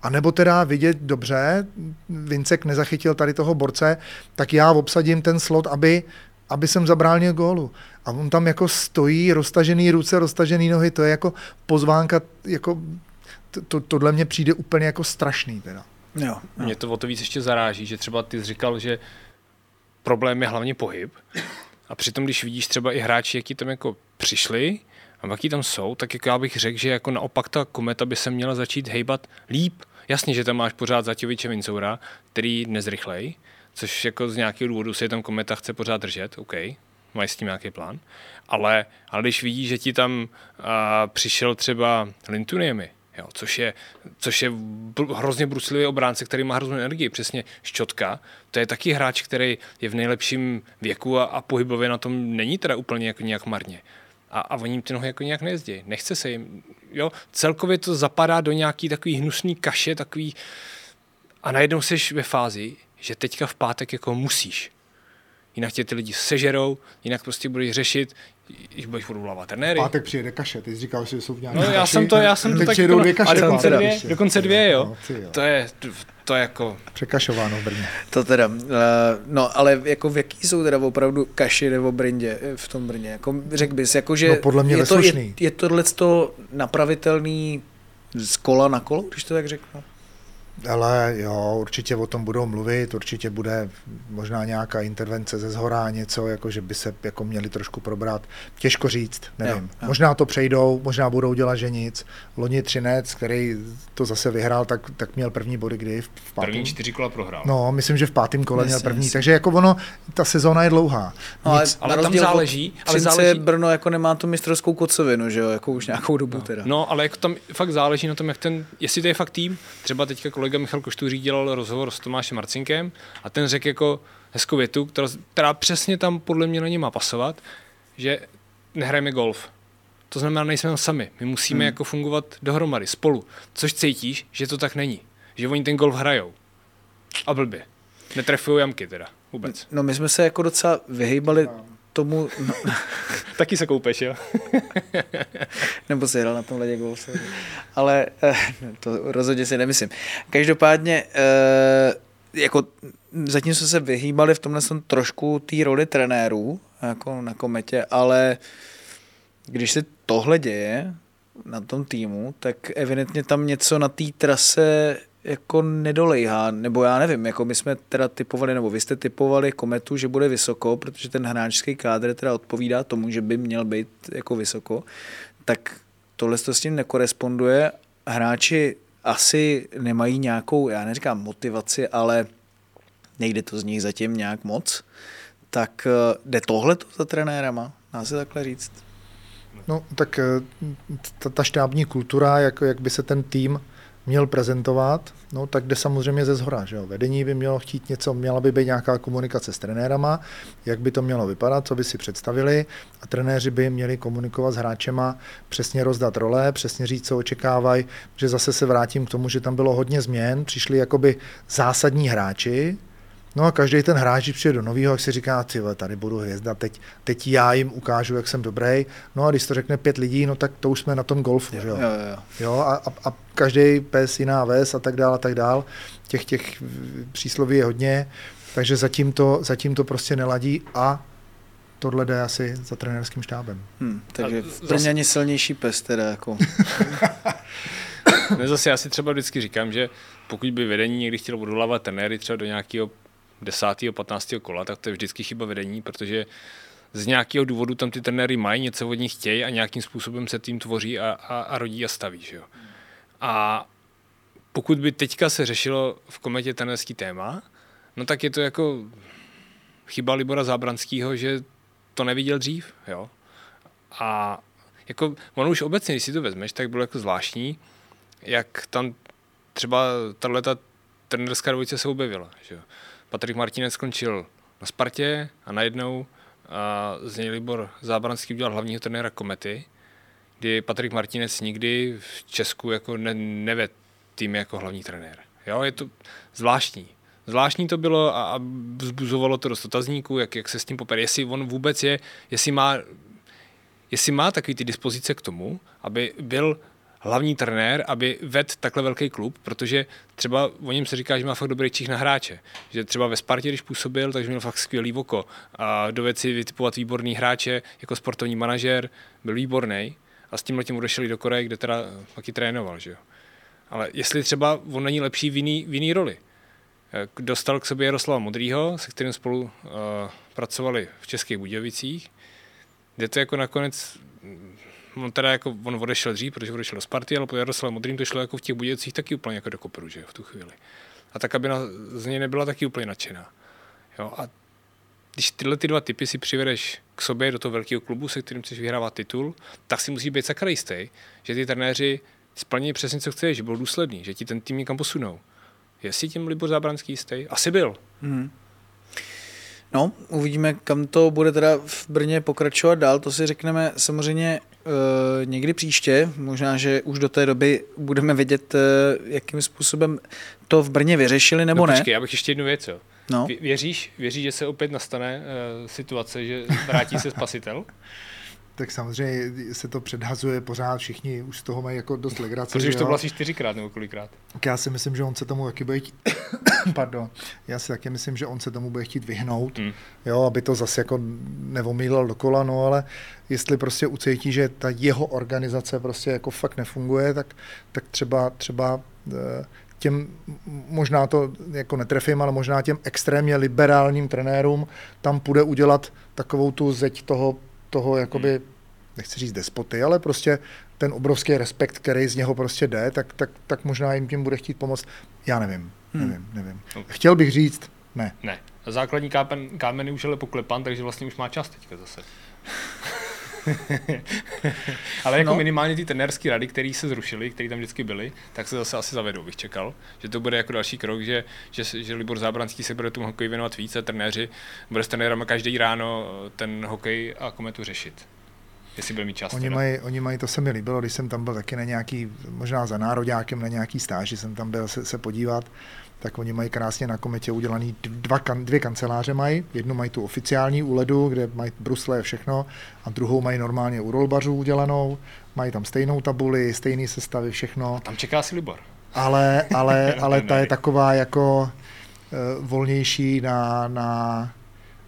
a nebo teda vidět dobře, Vincek nezachytil tady toho borce, tak já obsadím ten slot, aby, aby jsem zabránil gólu. A on tam jako stojí, roztažený ruce, roztažený nohy, to je jako pozvánka, jako to, to, tohle mně přijde úplně jako strašný teda. Jo, jo. Mě to o to víc ještě zaráží, že třeba ty jsi říkal, že problém je hlavně pohyb. A přitom, když vidíš třeba i hráči, jaký tam jako přišli a jaký tam jsou, tak jako já bych řekl, že jako naopak ta kometa by se měla začít hejbat líp. Jasně, že tam máš pořád Zaťoviče Vincoura, který nezrychlej, což jako z nějakého důvodu se tam kometa chce pořád držet, OK, mají s tím nějaký plán. Ale, ale když vidíš, že ti tam a, přišel třeba Lintuniemi, Jo, což je, což je hrozně bruslivý obránce, který má hroznou energii. Přesně Ščotka, to je taky hráč, který je v nejlepším věku a, a pohybově na tom není teda úplně jako nějak marně. A, a oni ty nohy jako nějak nejezdí. Nechce se jim. Jo, celkově to zapadá do nějaký takový hnusný kaše, takový... A najednou jsi ve fázi, že teďka v pátek jako musíš. Jinak tě ty lidi sežerou, jinak prostě budeš řešit, když budeš odvolávat trenéry. Pátek přijede kaše, ty jsi říkal, že jsou v nějaké No já kaši, jsem to, já jsem to tak přijedou dvě kaše. a dokonce dvě, ještě. dokonce dvě, jo. No, ty jo. To je, to je jako, Překašováno v Brně. To teda, uh, no ale jako v jaký jsou teda opravdu kaši nebo brindě eh, v tom Brně? Jako řekl bys, jako že No, podle mě je, to, je, je tohle napravitelný z kola na kolo, když to tak řeknu? Ale jo, určitě o tom budou mluvit, určitě bude možná nějaká intervence ze zhora, něco, jako že by se jako měli trošku probrat. Těžko říct, nevím. Jo, Jo. Možná to přejdou, možná budou dělat, že nic. Loni Třinec, který to zase vyhrál, tak, tak měl první body kdy v, v pátém. první čtyři kola prohrál. No, myslím, že v pátém kole měl první, takže jako ono, ta sezóna je dlouhá. No, ale, Nic, ale tam záleží, ale Třince záleží- Brno jako nemá tu mistrovskou kocovinu, že jo, jako už nějakou dobu teda. No, ale jako tam fakt záleží na tom, jak ten, jestli to je fakt tým. Třeba teďka kolega Michal Koštůří dělal rozhovor s Tomášem Marcinkem a ten řekl jako hezkou větu, která, která přesně tam podle mě na ně má pasovat, že nehrajeme golf. To znamená, nejsme sami. My musíme hmm. jako fungovat dohromady, spolu. Což cítíš, že to tak není. Že oni ten golf hrajou. A blbě. Netrefují jamky teda. Vůbec. No my jsme se jako docela vyhýbali tomu, no, Taky se koupeš, jo? nebo si hrál na tom ledě golf. Ale eh, to rozhodně si nemyslím. Každopádně, eh, jako zatím jsme se vyhýbali v tomhle tom trošku té roli trenérů, jako na kometě, ale když se tohle děje na tom týmu, tak evidentně tam něco na té trase jako nedolejhá, nebo já nevím, jako my jsme teda typovali, nebo vy jste typovali kometu, že bude vysoko, protože ten hráčský kádr teda odpovídá tomu, že by měl být jako vysoko, tak tohle to s tím nekoresponduje. Hráči asi nemají nějakou, já neříkám motivaci, ale nejde to z nich zatím nějak moc, tak eh, jde tohle to za trenérama, dá se takhle říct. No, tak eh, ta, ta štábní kultura, jak, jak by se ten tým měl prezentovat, no tak jde samozřejmě ze zhora, že jo. Vedení by mělo chtít něco, měla by být nějaká komunikace s trenérama, jak by to mělo vypadat, co by si představili a trenéři by měli komunikovat s hráčema, přesně rozdat role, přesně říct, co očekávají, že zase se vrátím k tomu, že tam bylo hodně změn, přišli jakoby zásadní hráči, No a každý ten hráč, když přijde do nového, jak si říká, ty vole, tady budu hvězda, teď, teď já jim ukážu, jak jsem dobrý. No a když to řekne pět lidí, no tak to už jsme na tom golfu, že jo. Jo, jo, jo. jo a, a, a každý pes, jiná ves a tak dál a tak dál. Těch, těch přísloví je hodně, takže zatím to, zatím to prostě neladí a tohle jde asi za trenérským štábem. Hm, takže A v zase- Brně ani silnější pes teda jako. Ne, zase já si třeba vždycky říkám, že pokud by vedení někdy chtělo odvolávat trenéry třeba do nějakého 10. 15. kola, tak to je vždycky chyba vedení, protože z nějakého důvodu tam ty trenéry mají, něco od nich chtějí a nějakým způsobem se tým tvoří a, a, a rodí a staví. Že jo? A pokud by teďka se řešilo v kometě trenérský téma, no tak je to jako chyba Libora Zábranského, že to neviděl dřív. Jo? A jako, ono už obecně, když si to vezmeš, tak bylo jako zvláštní, jak tam třeba tato trenerská dvojice se objevila. Že? jo. Patrik Martinec skončil na Spartě a najednou a z něj Libor Zábranský udělal hlavního trenéra Komety, kdy Patrik Martinec nikdy v Česku jako ne, neved tým jako hlavní trenér. Jo, je to zvláštní. Zvláštní to bylo a, a vzbuzovalo to dost otazníků, jak, jak se s tím popere. Jestli on vůbec je, jestli má, jestli má takový ty dispozice k tomu, aby byl hlavní trenér, aby ved takhle velký klub, protože třeba o něm se říká, že má fakt dobrý čich na hráče. Že třeba ve Spartě, když působil, takže měl fakt skvělý oko. A dovedl si vytipovat výborný hráče, jako sportovní manažer, byl výborný. A s tím letím odešel do Koreje, kde teda taky trénoval. Že jo. Ale jestli třeba on není lepší v jiný, v jiný roli. Eh, Dostal k sobě Jaroslava Modrýho, se kterým spolu uh, pracovali v Českých Budějovicích, kde to jako nakonec on teda jako, on odešel dřív, protože odešel do Sparty, ale po Jaroslavem Modrým to šlo jako v těch Budějovicích taky úplně jako do koperu, že v tu chvíli. A ta kabina z něj nebyla taky úplně nadšená. Jo, a když tyhle ty dva typy si přivedeš k sobě do toho velkého klubu, se kterým chceš vyhrávat titul, tak si musí být sakra jistý, že ty trenéři splní přesně, co chceš, že byl důsledný, že ti ten tým někam posunou. Je si tím Libor Zábranský jistý? Asi byl. Hmm. No, uvidíme, kam to bude teda v Brně pokračovat dál, to si řekneme samozřejmě e, někdy příště, možná, že už do té doby budeme vědět, e, jakým způsobem to v Brně vyřešili, nebo no, ne. Počkej, já bych ještě jednu věc, jo. No. Vě- Věříš, věříš, že se opět nastane uh, situace, že vrátí se spasitel? Tak samozřejmě se to předhazuje pořád, všichni už z toho mají jako dost legrace. Protože že už to asi čtyřikrát nebo kolikrát. Tak já si myslím, že on se tomu taky bude chtít, pardon, já si taky myslím, že on se tomu bude chtít vyhnout, Hmm. jo, aby to zase jako nevomílal dokola, no ale jestli prostě ucítí, že ta jeho organizace prostě jako fakt nefunguje, tak, tak třeba, třeba eh, těm, možná to jako netrefím, ale možná těm extrémně liberálním trenérům tam půjde udělat takovou tu zeď toho, toho jakoby, nechci říct despoty, ale prostě ten obrovský respekt, který z něho prostě jde, tak, tak, tak možná jim tím bude chtít pomoct. Já nevím, nevím, nevím. Chtěl bych říct, ne. Ne. Základní kámen, kámen je už ale poklepan, takže vlastně už má čas teďka zase. ale jako No. minimálně ty trenérské rady, které se zrušily, které tam vždycky byly, tak se zase asi zavedou, bych čekal. Že to bude jako další krok, že, že, že Libor Zábranský se bude tomu hokeji věnovat více, trenéři, bude s trenérama každý ráno ten hokej a kometu řešit. Jestli bude mít čas. Oni mají, oni mají, to se mi líbilo, když jsem tam byl taky na nějaký, možná za nároďákem na nějaký stáži jsem tam byl se, se podívat, tak oni mají krásně na kometě udělaný dva, dvě kanceláře mají. Jednu mají tu oficiální u ledu, kde mají brusle a všechno, a druhou mají normálně u rolbařů udělanou. Mají tam stejnou tabuli, stejné sestavy, všechno. Tam čeká si Libor. Ale, ale, ale ta je taková jako uh, volnější na, na,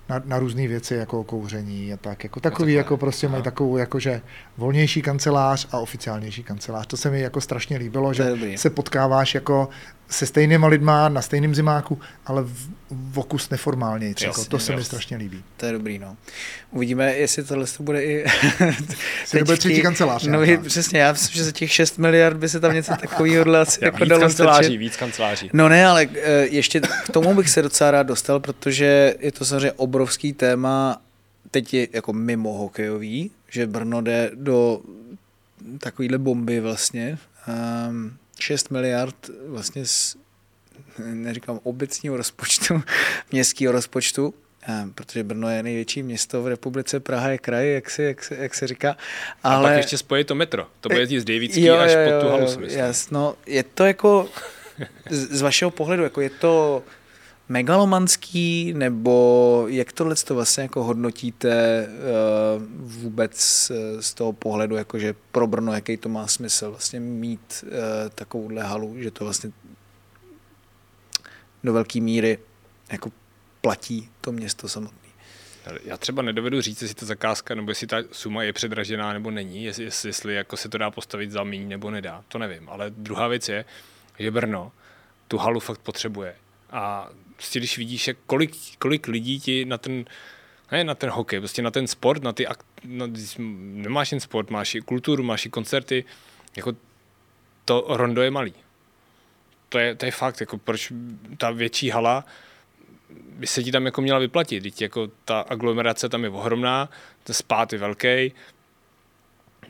na, na různé věci, jako kouření a tak. Jako takový, jako prostě mají takovou, jakože volnější kancelář a oficiálnější kancelář. To se mi jako strašně líbilo, že dobrý. se potkáváš jako se stejnýma lidma na stejném zimáku, ale v, v okus neformálně. Jako, Jasně, to se mi strašně líbí. To je dobrý, no. Uvidíme, jestli tohle to bude i... to bude třetí ty- kancelář No, nějaká. přesně, já myslím, že za těch 6 miliard by se tam něco takového asi Ja, jako víc dalo kanceláří, strčit. víc kanceláří. No ne, ale eh, ještě k tomu bych se docela rád dostal, protože je to samozřejmě obrovský téma, teď je jako mimo hokejový, že Brno jde do takovýhle bomby vlastně. Um, 6 miliard vlastně z, neříkám obecního rozpočtu, městského rozpočtu, eh, protože Brno je největší město v republice, Praha je kraj, jak se, jak se, jak se říká. Ale... A pak ještě spojí to metro. To bude jezdit z Davidský Jo, až jo, pod tu halu. Jasno, je to jako z, z vašeho pohledu, jako je to megalomanský, nebo jak tohle to vlastně jako hodnotíte uh, vůbec eh, z toho pohledu, jakože pro Brno, jaký to má smysl vlastně mít uh, takovouhle halu, že to vlastně do velké míry jako platí to město samotné. Já třeba nedovedu říct, jestli ta zakázka, nebo jestli ta suma je předražená, nebo není, jestli, jestli jako se to dá postavit za míň, nebo nedá, to nevím. Ale druhá věc je, že Brno tu halu fakt potřebuje. A prostě když vidíš, jak kolik, kolik lidí ti na ten, ne na ten hokej, prostě na ten sport, na ty, na, nemáš jen sport, máš i kulturu, máš i koncerty, jako to rondo je malý. To je, to je fakt, jako proč ta větší hala, by se ti tam jako měla vyplatit. Teď jako ta aglomerace tam je ohromná, ten spát je velký.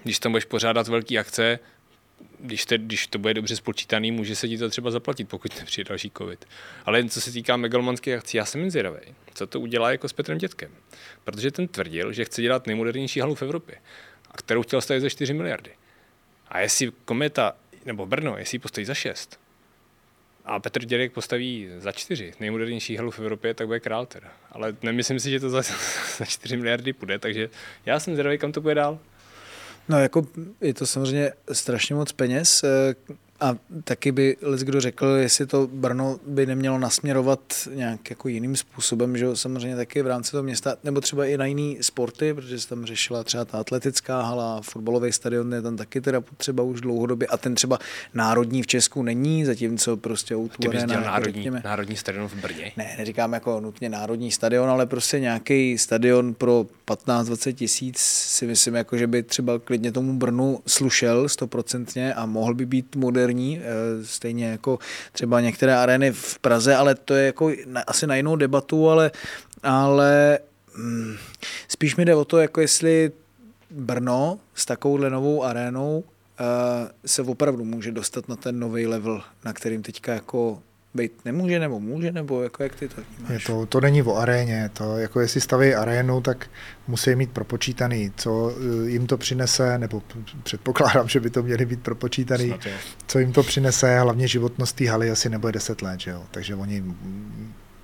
Když tam budeš pořádat velký akce, když, te, když to bude dobře spočítaný, může se ti to třeba zaplatit, pokud nepřijde další covid. Ale co se týká megalomanských akcí, já jsem zvědavý, co to udělá jako s Petrem Dětkem. Protože ten tvrdil, že chce dělat nejmodernější halu v Evropě, a kterou chtěl stavit za 4 miliardy. A jestli Kometa nebo Brno, jestli ji postaví za 6, a Petr Dědek postaví za čtyři nejmodernější halu v Evropě, tak bude král teda. Ale nemyslím si, že to za, za 4 miliardy půjde, takže já jsem zvědavý, kam to bude dál. No jako je to samozřejmě strašně moc peněz eh, a taky by kdo řekl, jestli to Brno by nemělo nasměrovat nějak jako jiným způsobem, že samozřejmě taky v rámci toho města, nebo třeba i na jiný sporty, protože se tam řešila třeba ta atletická hala, fotbalový stadion je tam taky teda potřeba už dlouhodobě a ten třeba národní v Česku není, zatímco prostě o Ty bys dělal národní, národní stadion v Brně? ne, neříkám jako nutně národní stadion, ale prostě nějaký stadion pro 15-20 tisíc si myslím, jako, že by třeba klidně tomu Brnu slušel stoprocentně a mohl by být moderní, eh, stejně jako třeba některé arény v Praze, ale to je jako asi na jinou debatu, ale, ale mm, spíš mi jde o to, jako jestli Brno s takovouhle novou arénou se opravdu může dostat na ten nový level, na kterým teďka jako být nemůže, nebo může, nebo jako jak ty to vnímáš? Je to, to není o aréně, to jako jestli staví arénu, tak musí mít propočítaný, co eh, jim to přinese, nebo předpokládám, že by to měli být propočítaný, co jim to přinese, hlavně životnost té haly asi nebude 10 let, že jo? takže oni,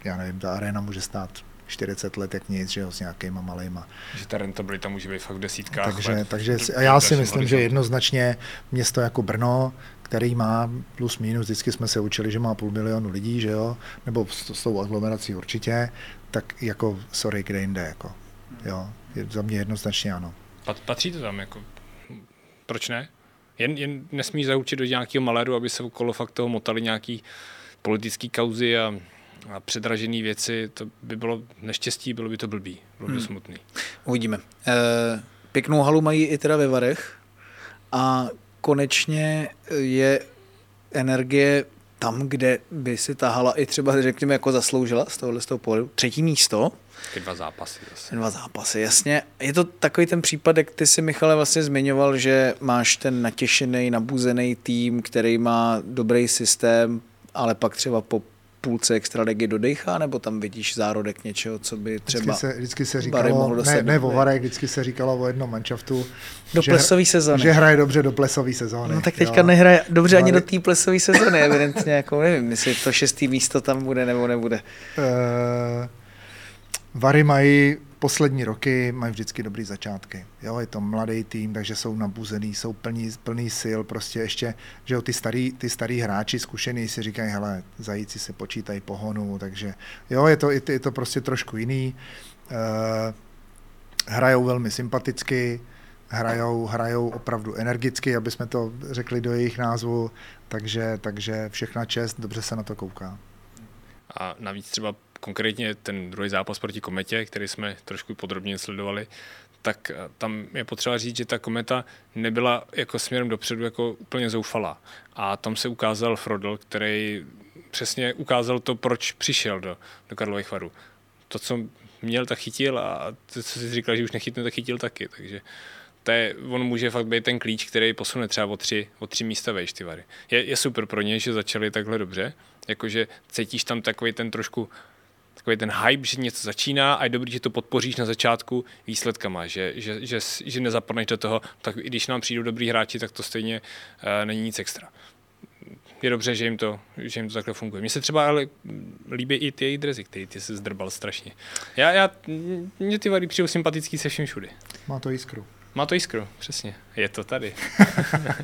já nevím, ta aréna může stát 40 let jak nic, že jo, s nějakýma malejma. Že ta rentabilita může být fakt v desítkách takže, let. Takže a já si myslím, že jednoznačně město jako Brno, který má plus minus, vždycky jsme se učili, že má půl milionu lidí, že jo, nebo s, s tou aglomerací určitě, tak jako sorry, kde jinde, jako, jo, je, za mě jednoznačně ano. Patří to tam, jako, proč ne? Jen, jen nesmí zaučit do nějakého maléru, aby se okolo fakt toho motali nějaký politický kauzy a, a předražené věci, to by bylo neštěstí, bylo by to blbý, bylo by to hmm. smutný. Uvidíme. E, pěknou halu mají i teda ve Varech a konečně je energie tam, kde by si tahala i třeba, řekněme, jako zasloužila z tohohle z toho pohledu. Třetí místo. Ty dva zápasy. Zase. Dva zápasy, jasně. Je to takový ten případ, jak ty si, Michale, vlastně zmiňoval, že máš ten natěšený, nabuzený tým, který má dobrý systém, ale pak třeba po půlce extraligy dodechá, nebo tam vidíš zárodek něčeho, co by třeba vždycky se, vždycky se říkalo, ne, ne o vždycky se říkalo o jednom manšaftu, do že, plesové sezóny. Že hraje dobře do plesové sezóny. No tak teďka jo. nehraje dobře Vary... ani do té plesové sezóny, evidentně, jako nevím, jestli to šestý místo tam bude nebo nebude. Uh, Vary mají poslední roky mají vždycky dobrý začátky. Jo, je to mladý tým, takže jsou nabuzený, jsou plní, plný sil, prostě ještě, že jo, ty starý, ty starý hráči zkušený si říkají, hele, zajíci se počítají pohonu, takže jo, je to, je to prostě trošku jiný. Uh, hrajou velmi sympaticky, hrajou, hrajou opravdu energicky, aby jsme to řekli do jejich názvu, takže, takže všechna čest, dobře se na to kouká. A navíc třeba konkrétně ten druhý zápas proti Kometě, který jsme trošku podrobně sledovali, tak eh, tam je potřeba říct, že ta kometa nebyla jako směrem dopředu jako úplně zoufalá. A tam se ukázal Frodel, který přesně ukázal to, proč přišel do, do Karlových varů. To, co měl, tak chytil a to, co si říkal, že už nechytne, tak chytil taky. Takže to je, on může fakt být ten klíč, který posune třeba o tři, o tři místa vejš ty vary. Je, je super pro ně, že začali takhle dobře, jakože cítíš tam takový ten trošku takový ten hype, že něco začíná a je dobrý, že to podpoříš na začátku výsledkama, že, že, že, že nezapadneš do toho, tak i když nám přijdou dobrý hráči, tak to stejně uh, není nic extra. Je dobře, že jim, to, že jim to takhle funguje. Mně se třeba ale líbí i ty její drezy, který ty se zdrbal strašně. Já, já, mě ty vary přijou sympatický se všem všudy. Má to jiskru. Má to jiskru, přesně. Je to tady.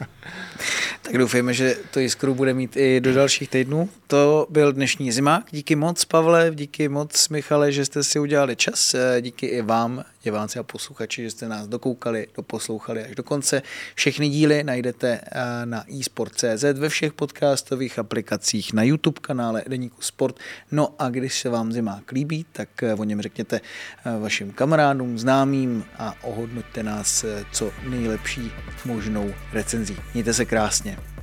tak doufejme, že to jiskru bude mít i do dalších týdnů. To byl dnešní zima. Díky moc, Pavle, díky moc, Michale, že jste si udělali čas. Díky i vám, diváci a posluchači, že jste nás dokoukali, doposlouchali až do konce. Všechny díly najdete eh, na eSport.cz ve všech podcastových aplikacích, na YouTube kanále Deníku Sport. No a když se vám zima líbí, tak eh, o něm řekněte eh, vašim kamarádům, známým a ohodnoťte nás co nejlepší možnou recenzí. Mějte se krásně.